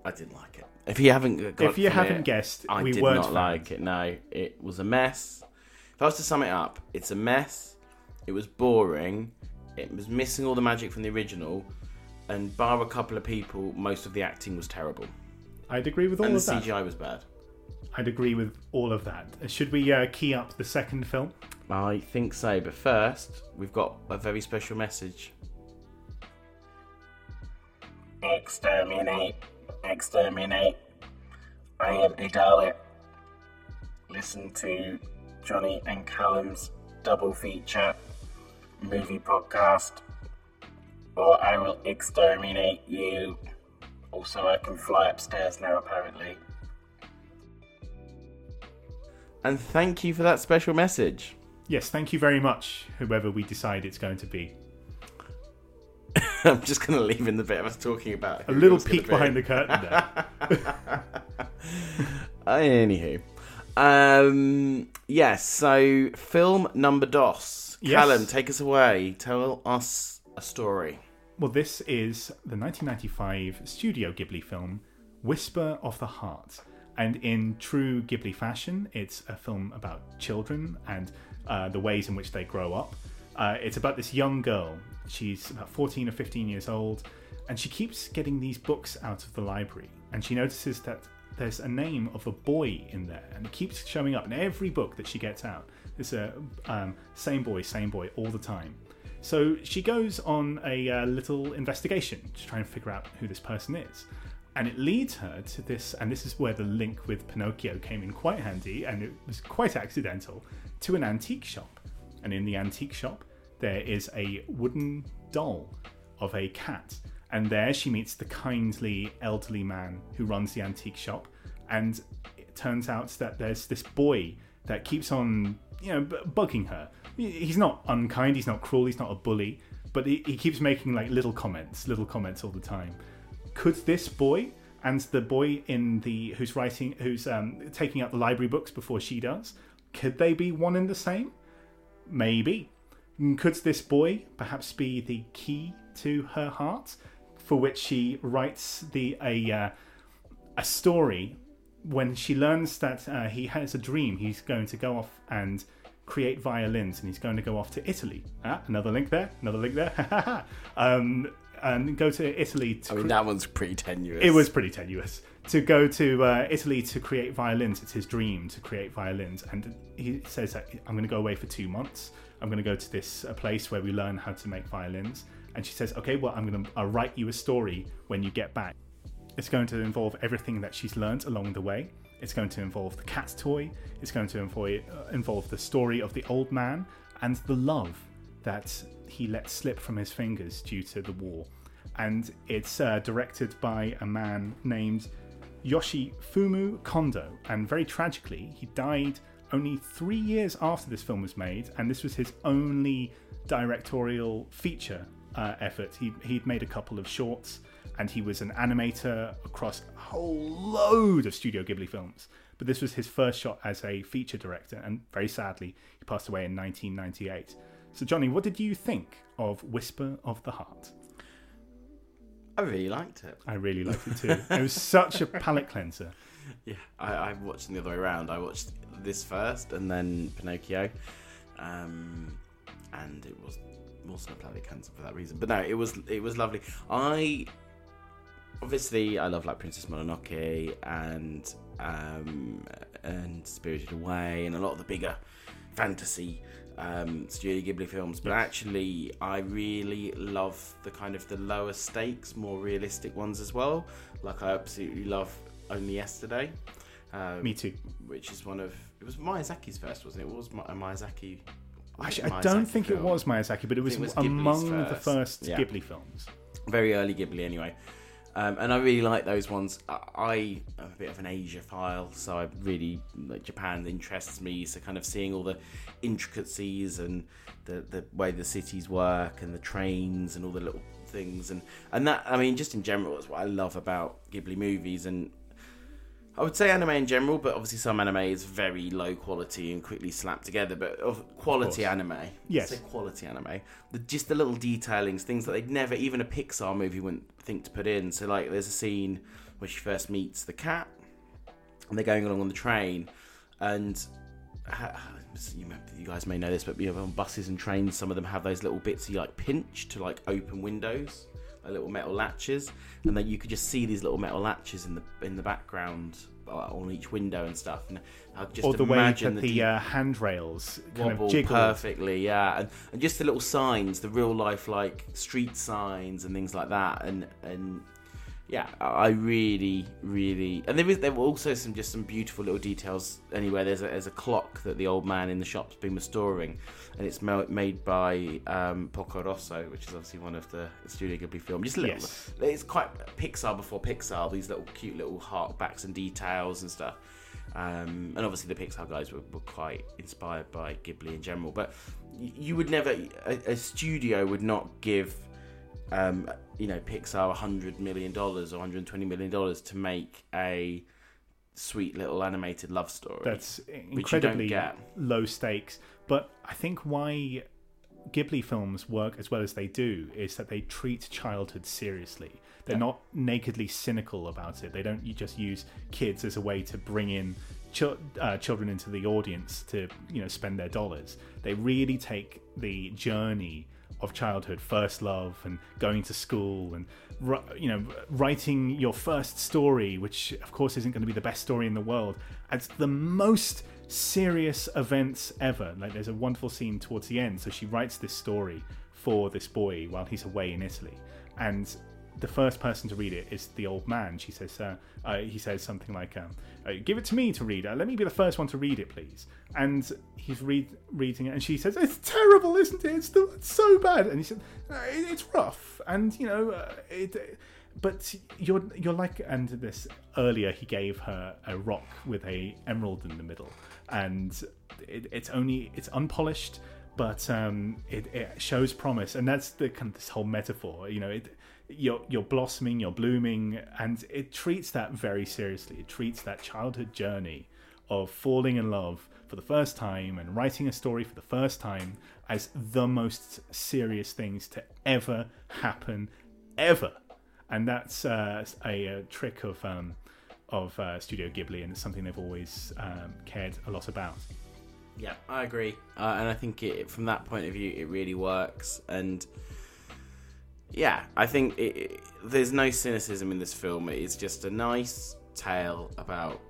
I didn't like it. If you haven't got If you haven't it, guessed, I we did weren't not fans. like it. No, it was a mess. If I was to sum it up, it's a mess. It was boring. It was missing all the magic from the original, and bar a couple of people, most of the acting was terrible, I'd agree with all and the of that. CGI was bad. I'd agree with all of that. Should we uh, key up the second film? I think so, but first we've got a very special message. Exterminate, exterminate. I am a Dalek. Listen to Johnny and Callum's double feature movie podcast, or I will exterminate you. Also, I can fly upstairs now, apparently. And thank you for that special message. Yes, thank you very much, whoever we decide it's going to be. I'm just going to leave in the bit of us talking about A little was peek be. behind the curtain there. Anywho, um, yes. So, film number dos. Yes. Callum, take us away. Tell us a story. well, this is the 1995 Studio Ghibli film Whisper of the Heart. And in true Ghibli fashion, it's a film about children and uh, the ways in which they grow up. Uh, it's about this young girl. She's about 14 or 15 years old, and she keeps getting these books out of the library. And she notices that there's a name of a boy in there, and it keeps showing up in every book that she gets out. It's a um, same boy, same boy all the time. So she goes on a uh, little investigation to try and figure out who this person is. And it leads her to this, and this is where the link with Pinocchio came in quite handy, and it was quite accidental, to an antique shop. And in the antique shop, there is a wooden doll of a cat. And there she meets the kindly elderly man who runs the antique shop. And it turns out that there's this boy that keeps on, you know, bugging her. He's not unkind, he's not cruel, he's not a bully, but he, he keeps making like little comments, little comments all the time. Could this boy and the boy in the who's writing, who's um, taking out the library books before she does, could they be one and the same? Maybe. Could this boy perhaps be the key to her heart, for which she writes the a uh, a story when she learns that uh, he has a dream, he's going to go off and create violins, and he's going to go off to Italy. Ah, another link there, another link there. um, and go to Italy. To I mean, cre- that one's pretty tenuous. it was pretty tenuous to go to uh, Italy to create violins. It's his dream to create violins, and he says that I'm going to go away for two months. I'm going to go to this uh, place where we learn how to make violins. And she says, "Okay, well, I'm going to I'll write you a story when you get back. It's going to involve everything that she's learned along the way. It's going to involve the cat toy. It's going to involve, uh, involve the story of the old man and the love that he let slip from his fingers due to the war. And it's uh, directed by a man named Yoshifumi Kondo. And very tragically, he died only three years after this film was made, and this was his only directorial feature uh, effort. He, he'd made a couple of shorts, and he was an animator across a whole load of Studio Ghibli films. But this was his first shot as a feature director, and very sadly, he passed away in 1998. So, Johnny, what did you think of Whisper of the Heart? I really liked it. I really liked it too. it was such a palate cleanser. Yeah, I, I watched them the other way around. I watched this first and then Pinocchio, um, and it was wasn't a palate cleanser for that reason. But no, it was it was lovely. I obviously I love like Princess Mononoke and um, and Spirited Away and a lot of the bigger fantasy um, Studio Ghibli films, but actually I really love the kind of the lower stakes, more realistic ones as well. Like I absolutely love Only Yesterday. Um, Me too. Which is one of it was Miyazaki's first, wasn't it? It was a Miyazaki. Actually, I don't Miyazaki think it was Miyazaki, but it was, it was among the first. first Yeah. Ghibli films. very early Ghibli anyway. Um, and I really like those ones. I, am a bit of an Asiaphile, so I really like Japan interests me. So kind of seeing all the intricacies and the the way the cities work and the trains and all the little things and and that I mean just in general is what I love about Ghibli movies and I would say anime in general, but obviously some anime is very low quality and quickly slapped together. But of quality course. anime, Yes. say quality anime, the, just the little detailings, things that they'd never, even a Pixar movie wouldn't think to put in. So like, there's a scene where she first meets the cat, and they're going along on the train, and you, guys may know this, but you know, on buses and trains, some of them have those little bits you like pinch to like open windows, little metal latches, and then you could just see these little metal latches in the in the background uh, on each window and stuff. And I just Or the way imagine that the, the, uh, handrails kind of jiggle. perfectly, yeah, and, and just the little signs, the real life like street signs and things like that, and and yeah, I really, really, and there is there were also some just some beautiful little details. Anyway, there's a there's a clock that the old man in the shop's been restoring, and it's made by um, Poco Rosso, which is obviously one of the Studio Ghibli films. Just little, Yes. it's quite Pixar before Pixar. These little cute little harkbacks and details and stuff. Um, and obviously the Pixar guys were, were quite inspired by Ghibli in general. But you would never, a, a studio would not give, um, you know, Pixar hundred million dollars or hundred twenty million dollars to make a sweet little animated love story. That's incredibly low stakes. But I think why Ghibli films work as well as they do is that they treat childhood seriously. They're Yeah. not nakedly cynical about it. They don't you just use kids as a way to bring in chil- uh, children into the audience to you know spend their dollars. They really take the journey of childhood, first love, and going to school, and you know writing your first story, which of course isn't going to be the best story in the world, as the most serious events ever. Like there's a wonderful scene towards the end. So she writes this story for this boy while he's away in Italy, and the first person to read it is the old man. She says, uh, uh, he says something like, um, uh, "Give it to me to read. Uh, let me be the first one to read it, please." And he's read reading it, and she says, "It's terrible, isn't it? It's, still, it's so bad." And he said, uh, "It's rough, and you know, it." But you're you're like, and this earlier he gave her a rock with a emerald in the middle, and it, it's only it's unpolished, but um, it, it shows promise, and that's the kind of this whole metaphor. You know, it you're you're blossoming, you're blooming, and it treats that very seriously. It treats that childhood journey of falling in love for the first time and writing a story for the first time as the most serious things to ever happen, ever. And that's uh, a, a trick of um, of uh, Studio Ghibli, and it's something they've always um, cared a lot about. Yeah, I agree, uh, and I think it, from that point of view, it really works. And yeah, I think it, it, there's no cynicism in this film. It's just a nice tale about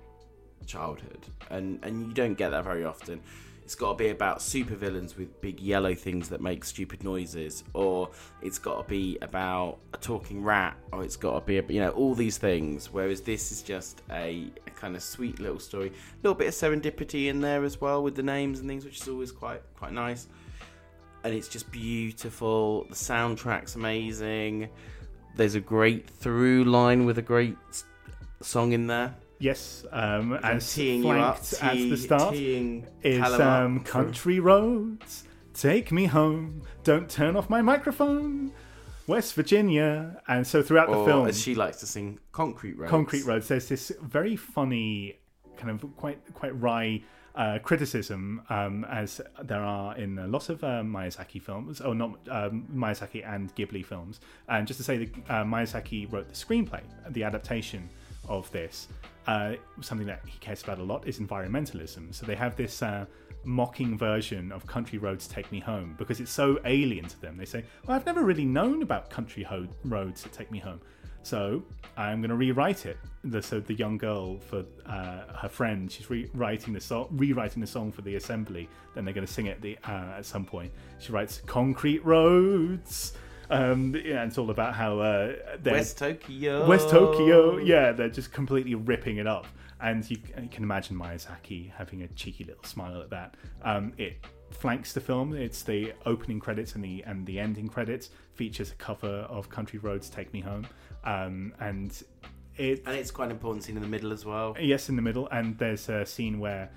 childhood, and and you don't get that very often. It's got to be about supervillains with big yellow things that make stupid noises, or it's got to be about a talking rat, or it's got to be, you know, all these things. Whereas this is just a, a kind of sweet little story, a little bit of serendipity in there as well with the names and things, which is always quite quite nice. And it's just beautiful. The soundtrack's amazing. There's a great through line with a great song in there. Yes, um, as teeing you up, flanked at the start is um, country roads. Take me home. Don't turn off my microphone. West Virginia, and so throughout the or film, as she likes to sing, concrete roads. Concrete Roads. There's this very funny, kind of quite quite wry uh, criticism, um, as there are in a lot of uh, Miyazaki films, or not um, Miyazaki and Ghibli films. And just to say that uh, Miyazaki wrote the screenplay, the adaptation of this. Uh, something that he cares about a lot is environmentalism. So they have this. Uh, mocking version of country roads take me home because it's so alien to them they say well i've never really known about country ho- roads that take me home so I'm going to rewrite it. The, so the young girl for uh, her friend, she's rewriting the song, rewriting the song for the assembly. Then they're going to sing it the, uh, at some point. She writes "Concrete Roads." Um, yeah, and it's all about how uh, West Tokyo. West Tokyo. Yeah, they're just completely ripping it up, and you, you can imagine Miyazaki having a cheeky little smile at that. Um, it flanks the film. It's the opening credits and the and the ending credits features a cover of Country Roads Take Me Home, um, and it And it's quite an important scene in the middle as well. yes in the middle. And there's a scene where.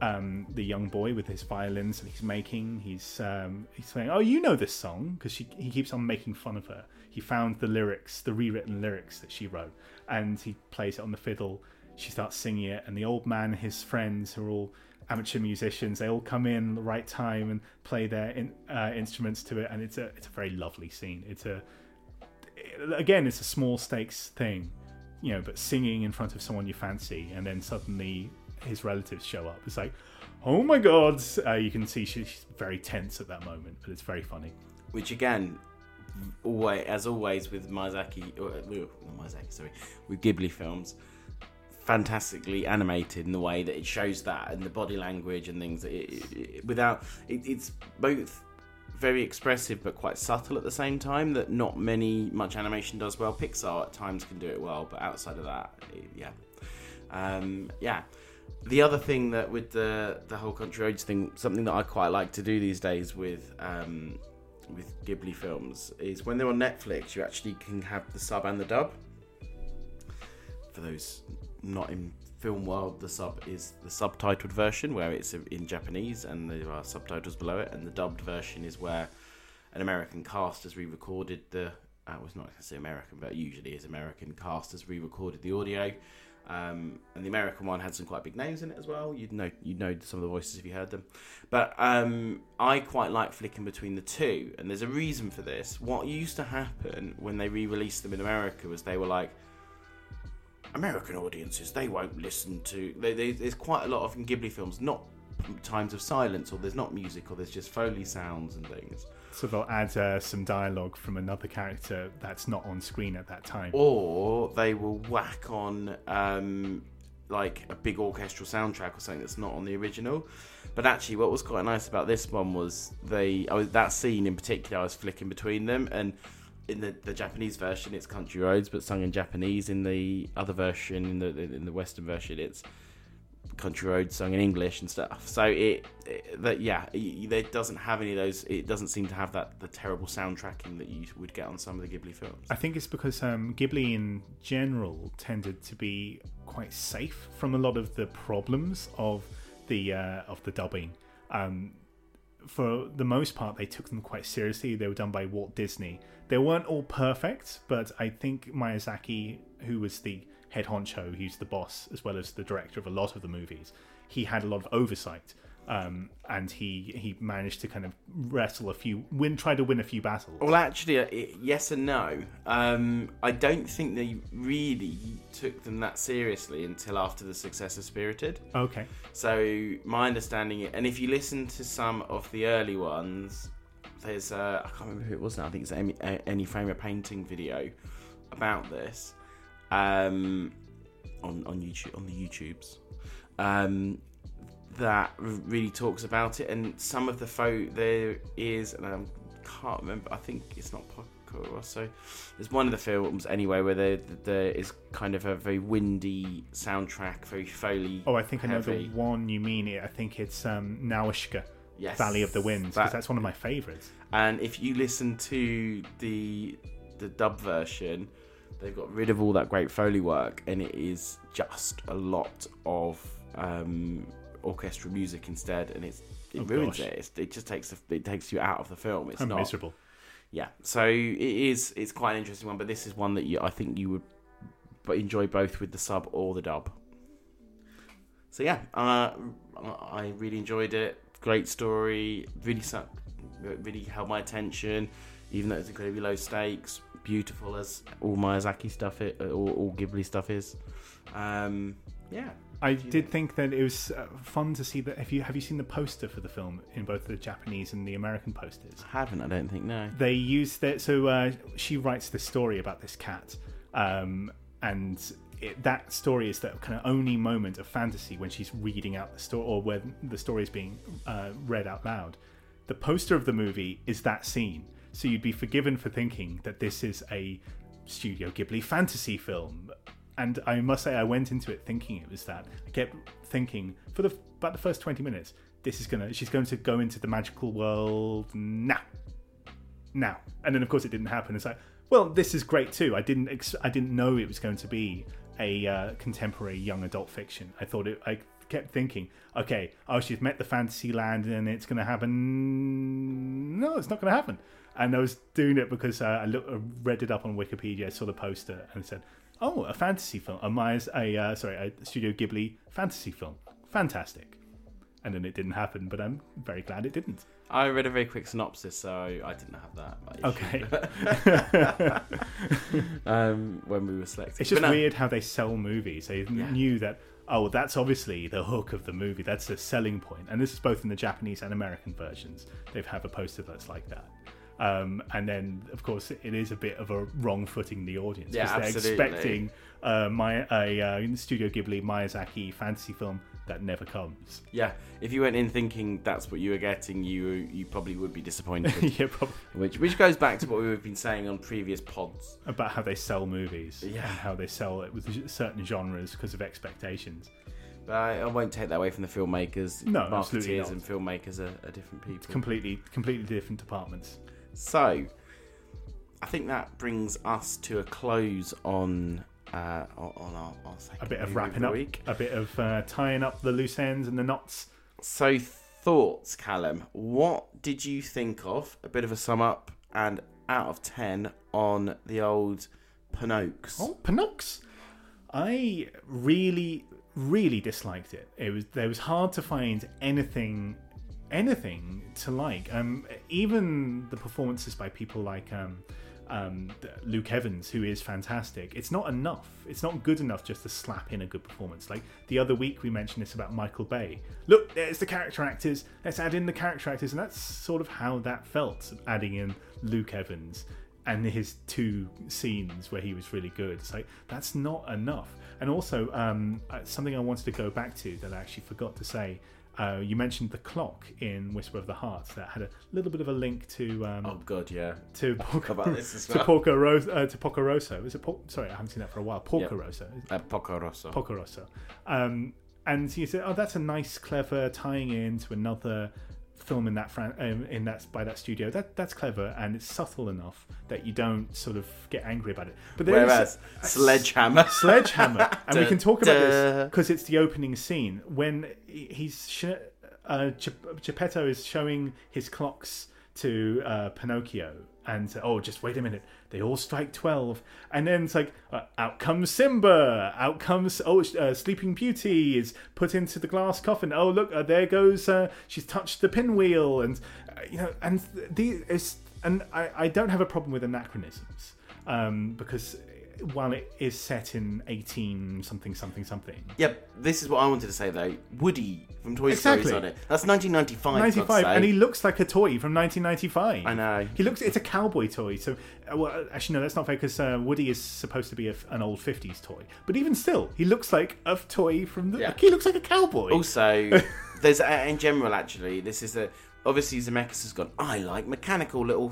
Um, the young boy with his violins that he's making, he's um, he's saying, "Oh, you know this song," because he keeps on making fun of her. He found the lyrics, the rewritten lyrics that she wrote, and he plays it on the fiddle. She starts singing it, and the old man, and his friends, who are all amateur musicians, they all come in at the right time and play their in, uh, instruments to it, and it's a it's a very lovely scene. It's a again, it's a small stakes thing, you know, but singing in front of someone you fancy, and then suddenly his relatives show up. It's like, oh my god! Uh, you can see she's very tense at that moment, but it's very funny. Which again, always as always with Miyazaki, uh, Miyazaki, sorry, with Ghibli films, fantastically animated in the way that it shows that and the body language and things. It, it, it- without it, it's both very expressive but quite subtle at the same time. That not many much animation does well. Pixar at times can do it well, but outside of that, yeah, um, yeah. The other thing that with the the whole country roads thing, something that I quite like to do these days with um, with Ghibli films is when they're on Netflix, you actually can have the sub and the dub. For those not in film world, the sub is the subtitled version where it's in Japanese and there are subtitles below it, and the dubbed version is where an American cast has re-recorded the. I was not going to say American, but usually is American cast has re-recorded the audio, Um, and the American one had some quite big names in it as well. You'd know you'd know some of the voices if you heard them. But um, I quite like flicking between the two, and there's a reason for this. What used to happen when they re-released them in America was they were like, American audiences they won't listen to. They, they, there's quite a lot of in Ghibli films not times of silence, or there's not music, or there's just foley sounds and things. So they'll add uh, some dialogue from another character that's not on screen at that time. or they will whack on um, like a big orchestral soundtrack or something that's not on the original. But actually, what was quite nice about this one was they I was, that scene in particular. I was flicking between them, and in the, the Japanese version, it's Country Roads, but sung in Japanese. In the other version, in the in the Western version, it's Country Roads sung in English and stuff. So it, it that yeah, it, it doesn't have any of those. It doesn't seem to have that the terrible soundtracking that you would get on some of the Ghibli films. I think it's because um, Ghibli in general tended to be quite safe from a lot of the problems of the uh, of the dubbing. Um, for the most part, they took them quite seriously. They were done by Walt Disney. They weren't all perfect, but I think Miyazaki, who was the head honcho, he's the boss as well as the director of a lot of the movies, he had a lot of oversight. Um, and he he managed to kind of wrestle a few, win, try to win a few battles. Well, actually, uh, yes and no. Um, I don't think they really took them that seriously until after the success of Spirited. Okay, So my understanding, and if you listen to some of the early ones, there's uh, I can't remember who it was now. I think it's any, Every Frame a Painting video about this um, on on YouTube on the YouTubes. That really talks about it, and some of the photo there is, and I can't remember. I think it's not Paco Rosso. There's one of the films anyway where there there is kind of a very windy soundtrack, very foley. Oh, I think I know the one you mean. It. I think it's um, Yes, Valley of the Winds, because that- that's one of my favourites. And if you listen to the the dub version, they've got rid of all that great foley work, and it is just a lot of um, orchestral music instead, and it's it Oh, ruins gosh. it. It's, it just takes the, it takes you out of the film. It's not miserable. yeah. So it is it's quite an interesting one, but this is one that you I think you would enjoy both with the sub or the dub. So yeah, uh, I really enjoyed it. Great story, really really held my attention, even though it's incredibly low stakes. Beautiful as all Miyazaki stuff, it all, all Ghibli stuff is. Um, yeah, I did think that it was uh, fun to see that. If you have you seen the poster for the film in both the Japanese and the American posters? I haven't. I don't think no. They use that. So uh, she writes this story about this cat, um, and it, that story is the kind of only moment of fantasy when she's reading out the story or when the story is being uh, read out loud. The poster of the movie is that scene, so you'd be forgiven for thinking that this is a Studio Ghibli fantasy film. And I must say, I went into it thinking it was that. I kept thinking for the about the first twenty minutes, this is gonna, she's going to go into the magical world now now. And then of course it didn't happen. It's like, well, this is great too. I didn't ex- I didn't know it was going to be a uh, contemporary young adult fiction. I thought it. I kept thinking, okay, oh, she's met the fantasy land and it's going to happen. No, it's not going to happen. And I was doing it because uh, I, looked, I read it up on Wikipedia, saw the poster, and said, "Oh, a fantasy film, a Myers, a uh, sorry, a Studio Ghibli fantasy film, fantastic." And then it didn't happen, but I'm very glad it didn't. I read a very quick synopsis, so I didn't have that. Okay. um, when we were selecting, It's just no, weird how they sell movies. They knew that oh, that's obviously the hook of the movie. That's the selling point. And this is both in the Japanese and American versions. They have a poster that's like that. Um, and then, of course, it is a bit of a wrong footing the audience Yeah, they're absolutely. expecting uh, my, a uh, Studio Ghibli Miyazaki fantasy film that never comes. Yeah, if you went in thinking that's what you were getting, you you probably would be disappointed. yeah, probably which which goes back to what we've been saying on previous pods. about how they sell movies Yeah. and how they sell it with certain genres because of expectations. But I, I won't take that away from the filmmakers. No, absolutely marketeers not. and filmmakers are, are different people. Completely, completely different departments. So, I think that brings us to a close on uh, on our, our second a bit of wrapping the up, week. a bit of uh, tying up the loose ends and the knots. So, thoughts, Callum? What did you think of? A bit of a sum up and out of ten on the old Pinocchio. Oh, Pinox. I really, really disliked it. It was there was hard to find anything, anything to like. Um, even the performances by people like um, um, Luke Evans, who is fantastic. It's not enough. It's not good enough just to slap in a good performance. Like the other week, we mentioned this about Michael Bay. Look, there's the character actors. Let's add in the character actors, and that's sort of how that felt. Adding in Luke Evans and his two scenes where he was really good. It's like that's not enough. And also, um, uh, something I wanted to go back to that I actually forgot to say. Uh, you mentioned the clock in Whisper of the Heart that had a little bit of a link to um, Oh god, yeah. to Talk about this as to well. Porco Rosso. Uh, to Porco Rosso. Is it? Por- Sorry, I haven't seen that for a while. Porco Yeah. Rosso. Uh, Poco Rosso. Porco Rosso. Um, and you said, "Oh, that's a nice, clever tying in to another film in that fran- um, in that by that studio. That that's clever and it's subtle enough that you don't sort of get angry about it. But there is Whereas Sledgehammer. Sledgehammer, and we can talk about this because it's the opening scene when he's sh- uh, Gep- Geppetto is showing his clocks to uh, Pinocchio, and say, oh, just wait a minute, they all strike twelve, and then it's like uh, out comes Simba, out comes oh, uh, Sleeping Beauty is put into the glass coffin. Oh look, uh, there goes uh, she's touched the pinwheel, and uh, you know, and the and I, I don't have a problem with anachronisms um, because while it is set in 18 something something something Yep, this is what I wanted to say though. Woody from Toy Story's Exactly. on it. That's 1995. 95 and he looks like a toy from 1995 I know. he looks it's a cowboy toy so uh, well actually no that's not fair because uh, woody is supposed to be a, an old 50s toy but even still he looks like a toy from the Yeah. he looks like a cowboy Also, there's uh, in general actually. This is a obviously Zemeckis has gone. I like mechanical little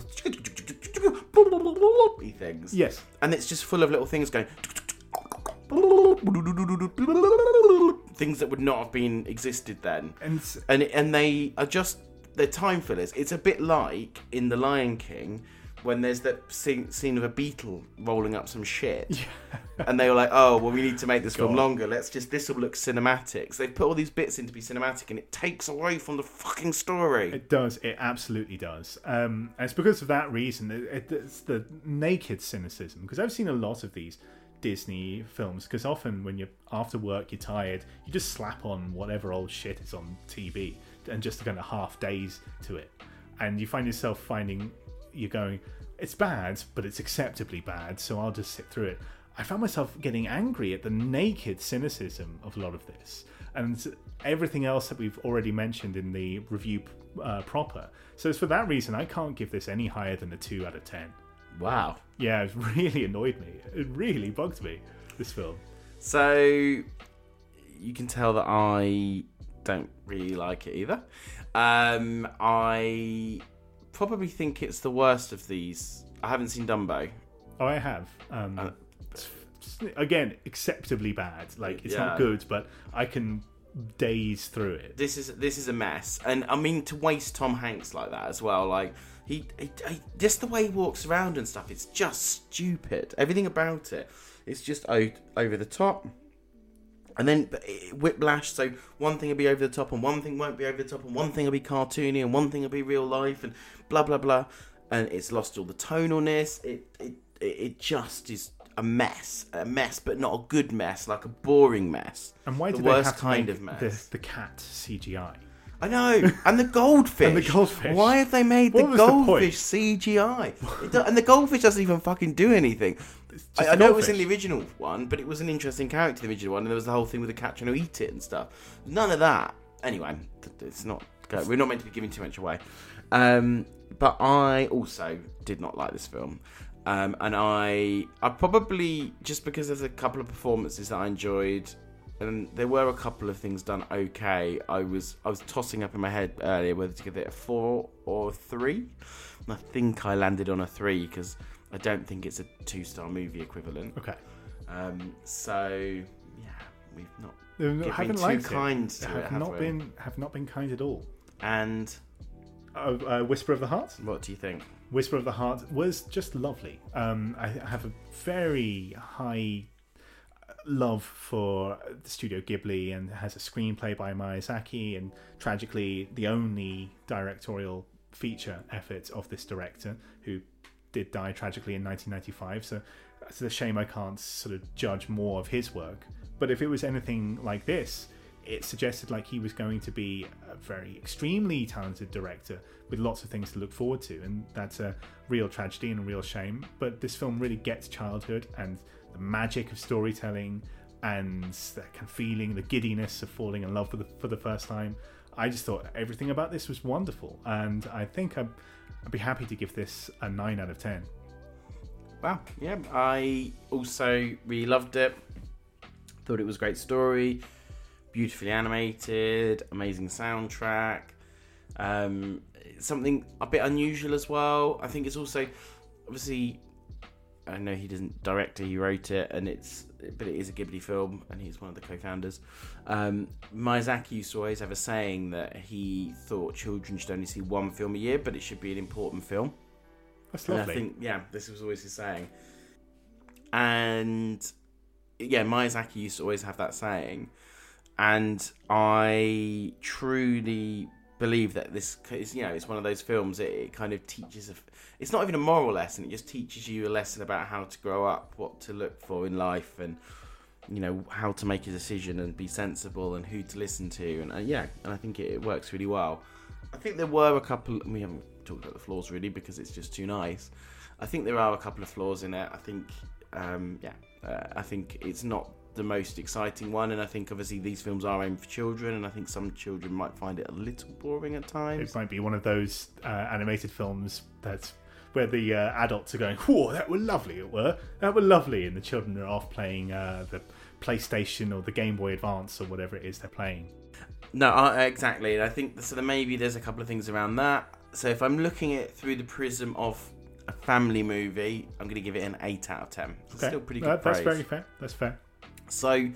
things. yes and it's just full of little things going. Things that would not have been existed then, and and and they are just they're time fillers. It's a bit like in The Lion King when there's that scene, scene of a beetle rolling up some shit, and they were like, "Oh, well, we need to make this film longer. Let's just this will look cinematic." So they put all these bits in to be cinematic, and it takes away from the fucking story. It does. It absolutely does. Um, and it's because of that reason. It, it, it's the naked cynicism. Because I've seen a lot of these Disney films. Because often when you're after work, you're tired, you just slap on whatever old shit is on TV and just kind of half days to it, and you find yourself finding you're going, it's bad, but it's acceptably bad. So I'll just sit through it. I found myself getting angry at the naked cynicism of a lot of this and everything else that we've already mentioned in the review uh, proper. So it's for that reason I can't give this any higher than a 2 out of 10. Wow. Yeah, it really annoyed me. It really bugged me, this film. So you can tell that I don't really like it either. Um, I probably think it's the worst of these. I haven't seen Dumbo. Oh, I have. Um, Uh, again, acceptably bad. Like, it's Yeah. not good, but I can daze through it. This is this is a mess, and I mean to waste Tom Hanks like that as well. Like he, he, he just the way he walks around and stuff. It's just stupid. Everything about it, it's just o- over the top. And then eh, whiplash. So one thing will be over the top, and one thing won't be over the top, and one thing will be cartoony, and one thing will be real life, and blah blah blah. And it's lost all the tonalness. It it it, just is a mess, a mess, but not a good mess, like a boring mess. And why the did they worst have to kind of mess? The, the cat CGI? I know, and the goldfish. And the goldfish. Why have they made the What was the point? goldfish CGI? It do- and the goldfish doesn't even fucking do anything. I, I know it was in the original one, but it was an interesting character in the original one, and there was the whole thing with the cat trying to eat it and stuff. None of that. Anyway, th- it's not. We're not meant to be giving too much away. Um, but I also did not like this film. Um, and I, I probably just because there's a couple of performances that I enjoyed, and there were a couple of things done okay. I was I was tossing up in my head earlier whether to give it a four or a three. And I think I landed on a three because I don't think it's a two star movie equivalent. Okay. Um, so yeah, we've not been haven't too liked kind it. to have it, have not we? been have not been kind at all. And Uh, uh, Whisper of the Heart. what do you think? Whisper of the Heart was just lovely. Um, I have a very high love for Studio Ghibli and has a screenplay by Miyazaki and tragically the only directorial feature effort of this director who did die tragically in 1995. So it's a shame I can't sort of judge more of his work. But if it was anything like this, it suggested like he was going to be a very extremely talented director with lots of things to look forward to, and that's a real tragedy and a real shame. But this film really gets childhood and the magic of storytelling and that kind of feeling, the giddiness of falling in love for the for the first time. I just thought everything about this was wonderful, and I think I'd, I'd be happy to give this a nine out of ten. Wow, yeah, I also really loved it. Thought it was a great story, beautifully animated, amazing soundtrack. Um, something a bit unusual as well. I think it's also obviously I know he doesn't direct it, he wrote it, and it's but it is a Ghibli film, and he's one of the co-founders. Um, Miyazaki used to always have a saying that he thought children should only see one film a year, but it should be an important film. That's And lovely. I think yeah, this was always his saying. And yeah, Miyazaki used to always have that saying, and I truly believe that this is you know it's one of those films. It, it kind of teaches a. It's not even a moral lesson. It just teaches you a lesson about how to grow up, what to look for in life, and you know how to make a decision and be sensible and who to listen to. And uh, yeah, and I think it, it works really well. I think there were a couple. We haven't talked about the flaws really because it's just too nice. I think there are a couple of flaws in it. I think, um, yeah, uh, I think it's not the most exciting one, and I think obviously these films are aimed for children, and I think some children might find it a little boring at times. It might be one of those uh, animated films that's where the uh, adults are going, "Whoa, that were lovely! It were that were lovely," and the children are off playing uh, the PlayStation or the Game Boy Advance or whatever it is they're playing. No, uh, exactly. And I think so. There maybe there's a couple of things around that. So if I'm looking at it through the prism of a family movie, I'm going to give it an eight out of ten. It's still pretty good. That- that's praise. very fair. That's fair. So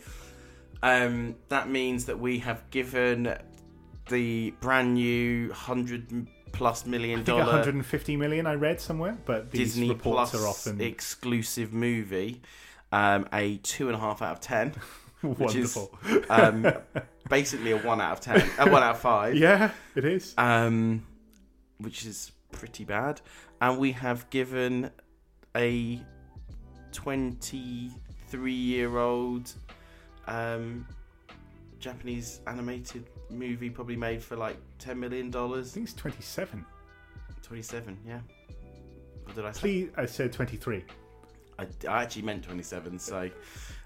um, that means that we have given the brand new hundred plus million I think dollar 150 million I read somewhere, but these Disney reports Plus are often exclusive movie um, a two and a half out of ten, which is um, basically a one out of ten, a one out of five. yeah, it is. um, which is pretty bad. And we have given a 23 year old um, Japanese animated movie, probably made for like $10 million. I think it's 27. 27, yeah. What did I say? Please, I said 23. I, I actually meant 27, so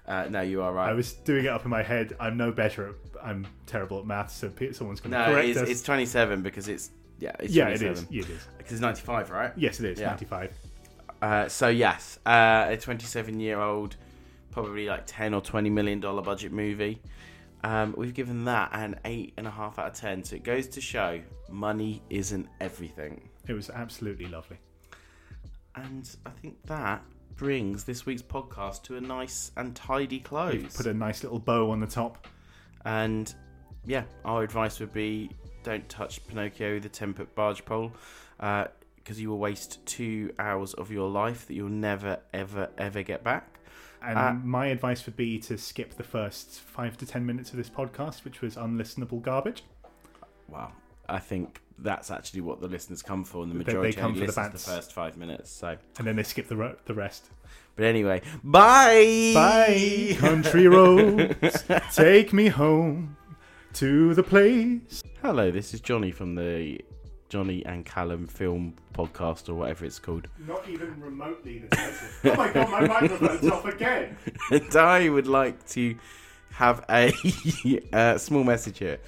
uh, no, you are right. I was doing it up in my head. I'm no better. At, I'm terrible at maths, so someone's going to no, correct it's, us. it's 27 because it's. Yeah, it's yeah, it 27. is. It is. Because it's 95, right? Yes, it is. Yeah. 95. Uh, so yes, uh, a 27 year old, probably like 10 or 20 million dollar budget movie. Um, we've given that an eight and a half out of 10. So it goes to show money isn't everything. It was absolutely lovely. And I think that brings this week's podcast to a nice and tidy close. put a nice little bow on the top. And yeah, our advice would be don't touch Pinocchio, the 10 foot barge pole, because you will waste two hours of your life that you'll never, ever, ever get back. And Uh, my advice would be to skip the first five to ten minutes of this podcast, which was unlistenable garbage. Wow. I think that's actually what the listeners come for, and the They- they majority come for the the first five minutes. So, And then they skip the, the rest. but anyway, bye. Bye, country roads, take me home to the place. Hello, this is Johnny from the Johnny and Callum Film Podcast, or whatever it's called. Not even remotely the title. oh my god, my microphone's off again. and I would like to have a uh, small message here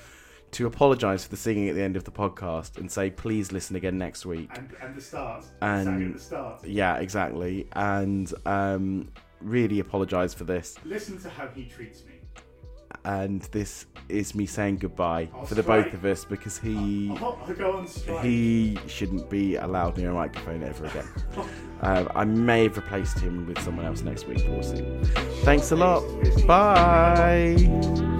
to apologise for the singing at the end of the podcast and say please listen again next week. And, and the start. And- at the start. Yeah, exactly. And um, really apologise for this. Listen to how he treats me. And this is me saying goodbye I'll for the strike. both of us because he I'll, I'll go on strike. he shouldn't be allowed near a microphone ever again. Um, I may have replaced him with someone else next week, but we'll see. Thanks a lot. Bye.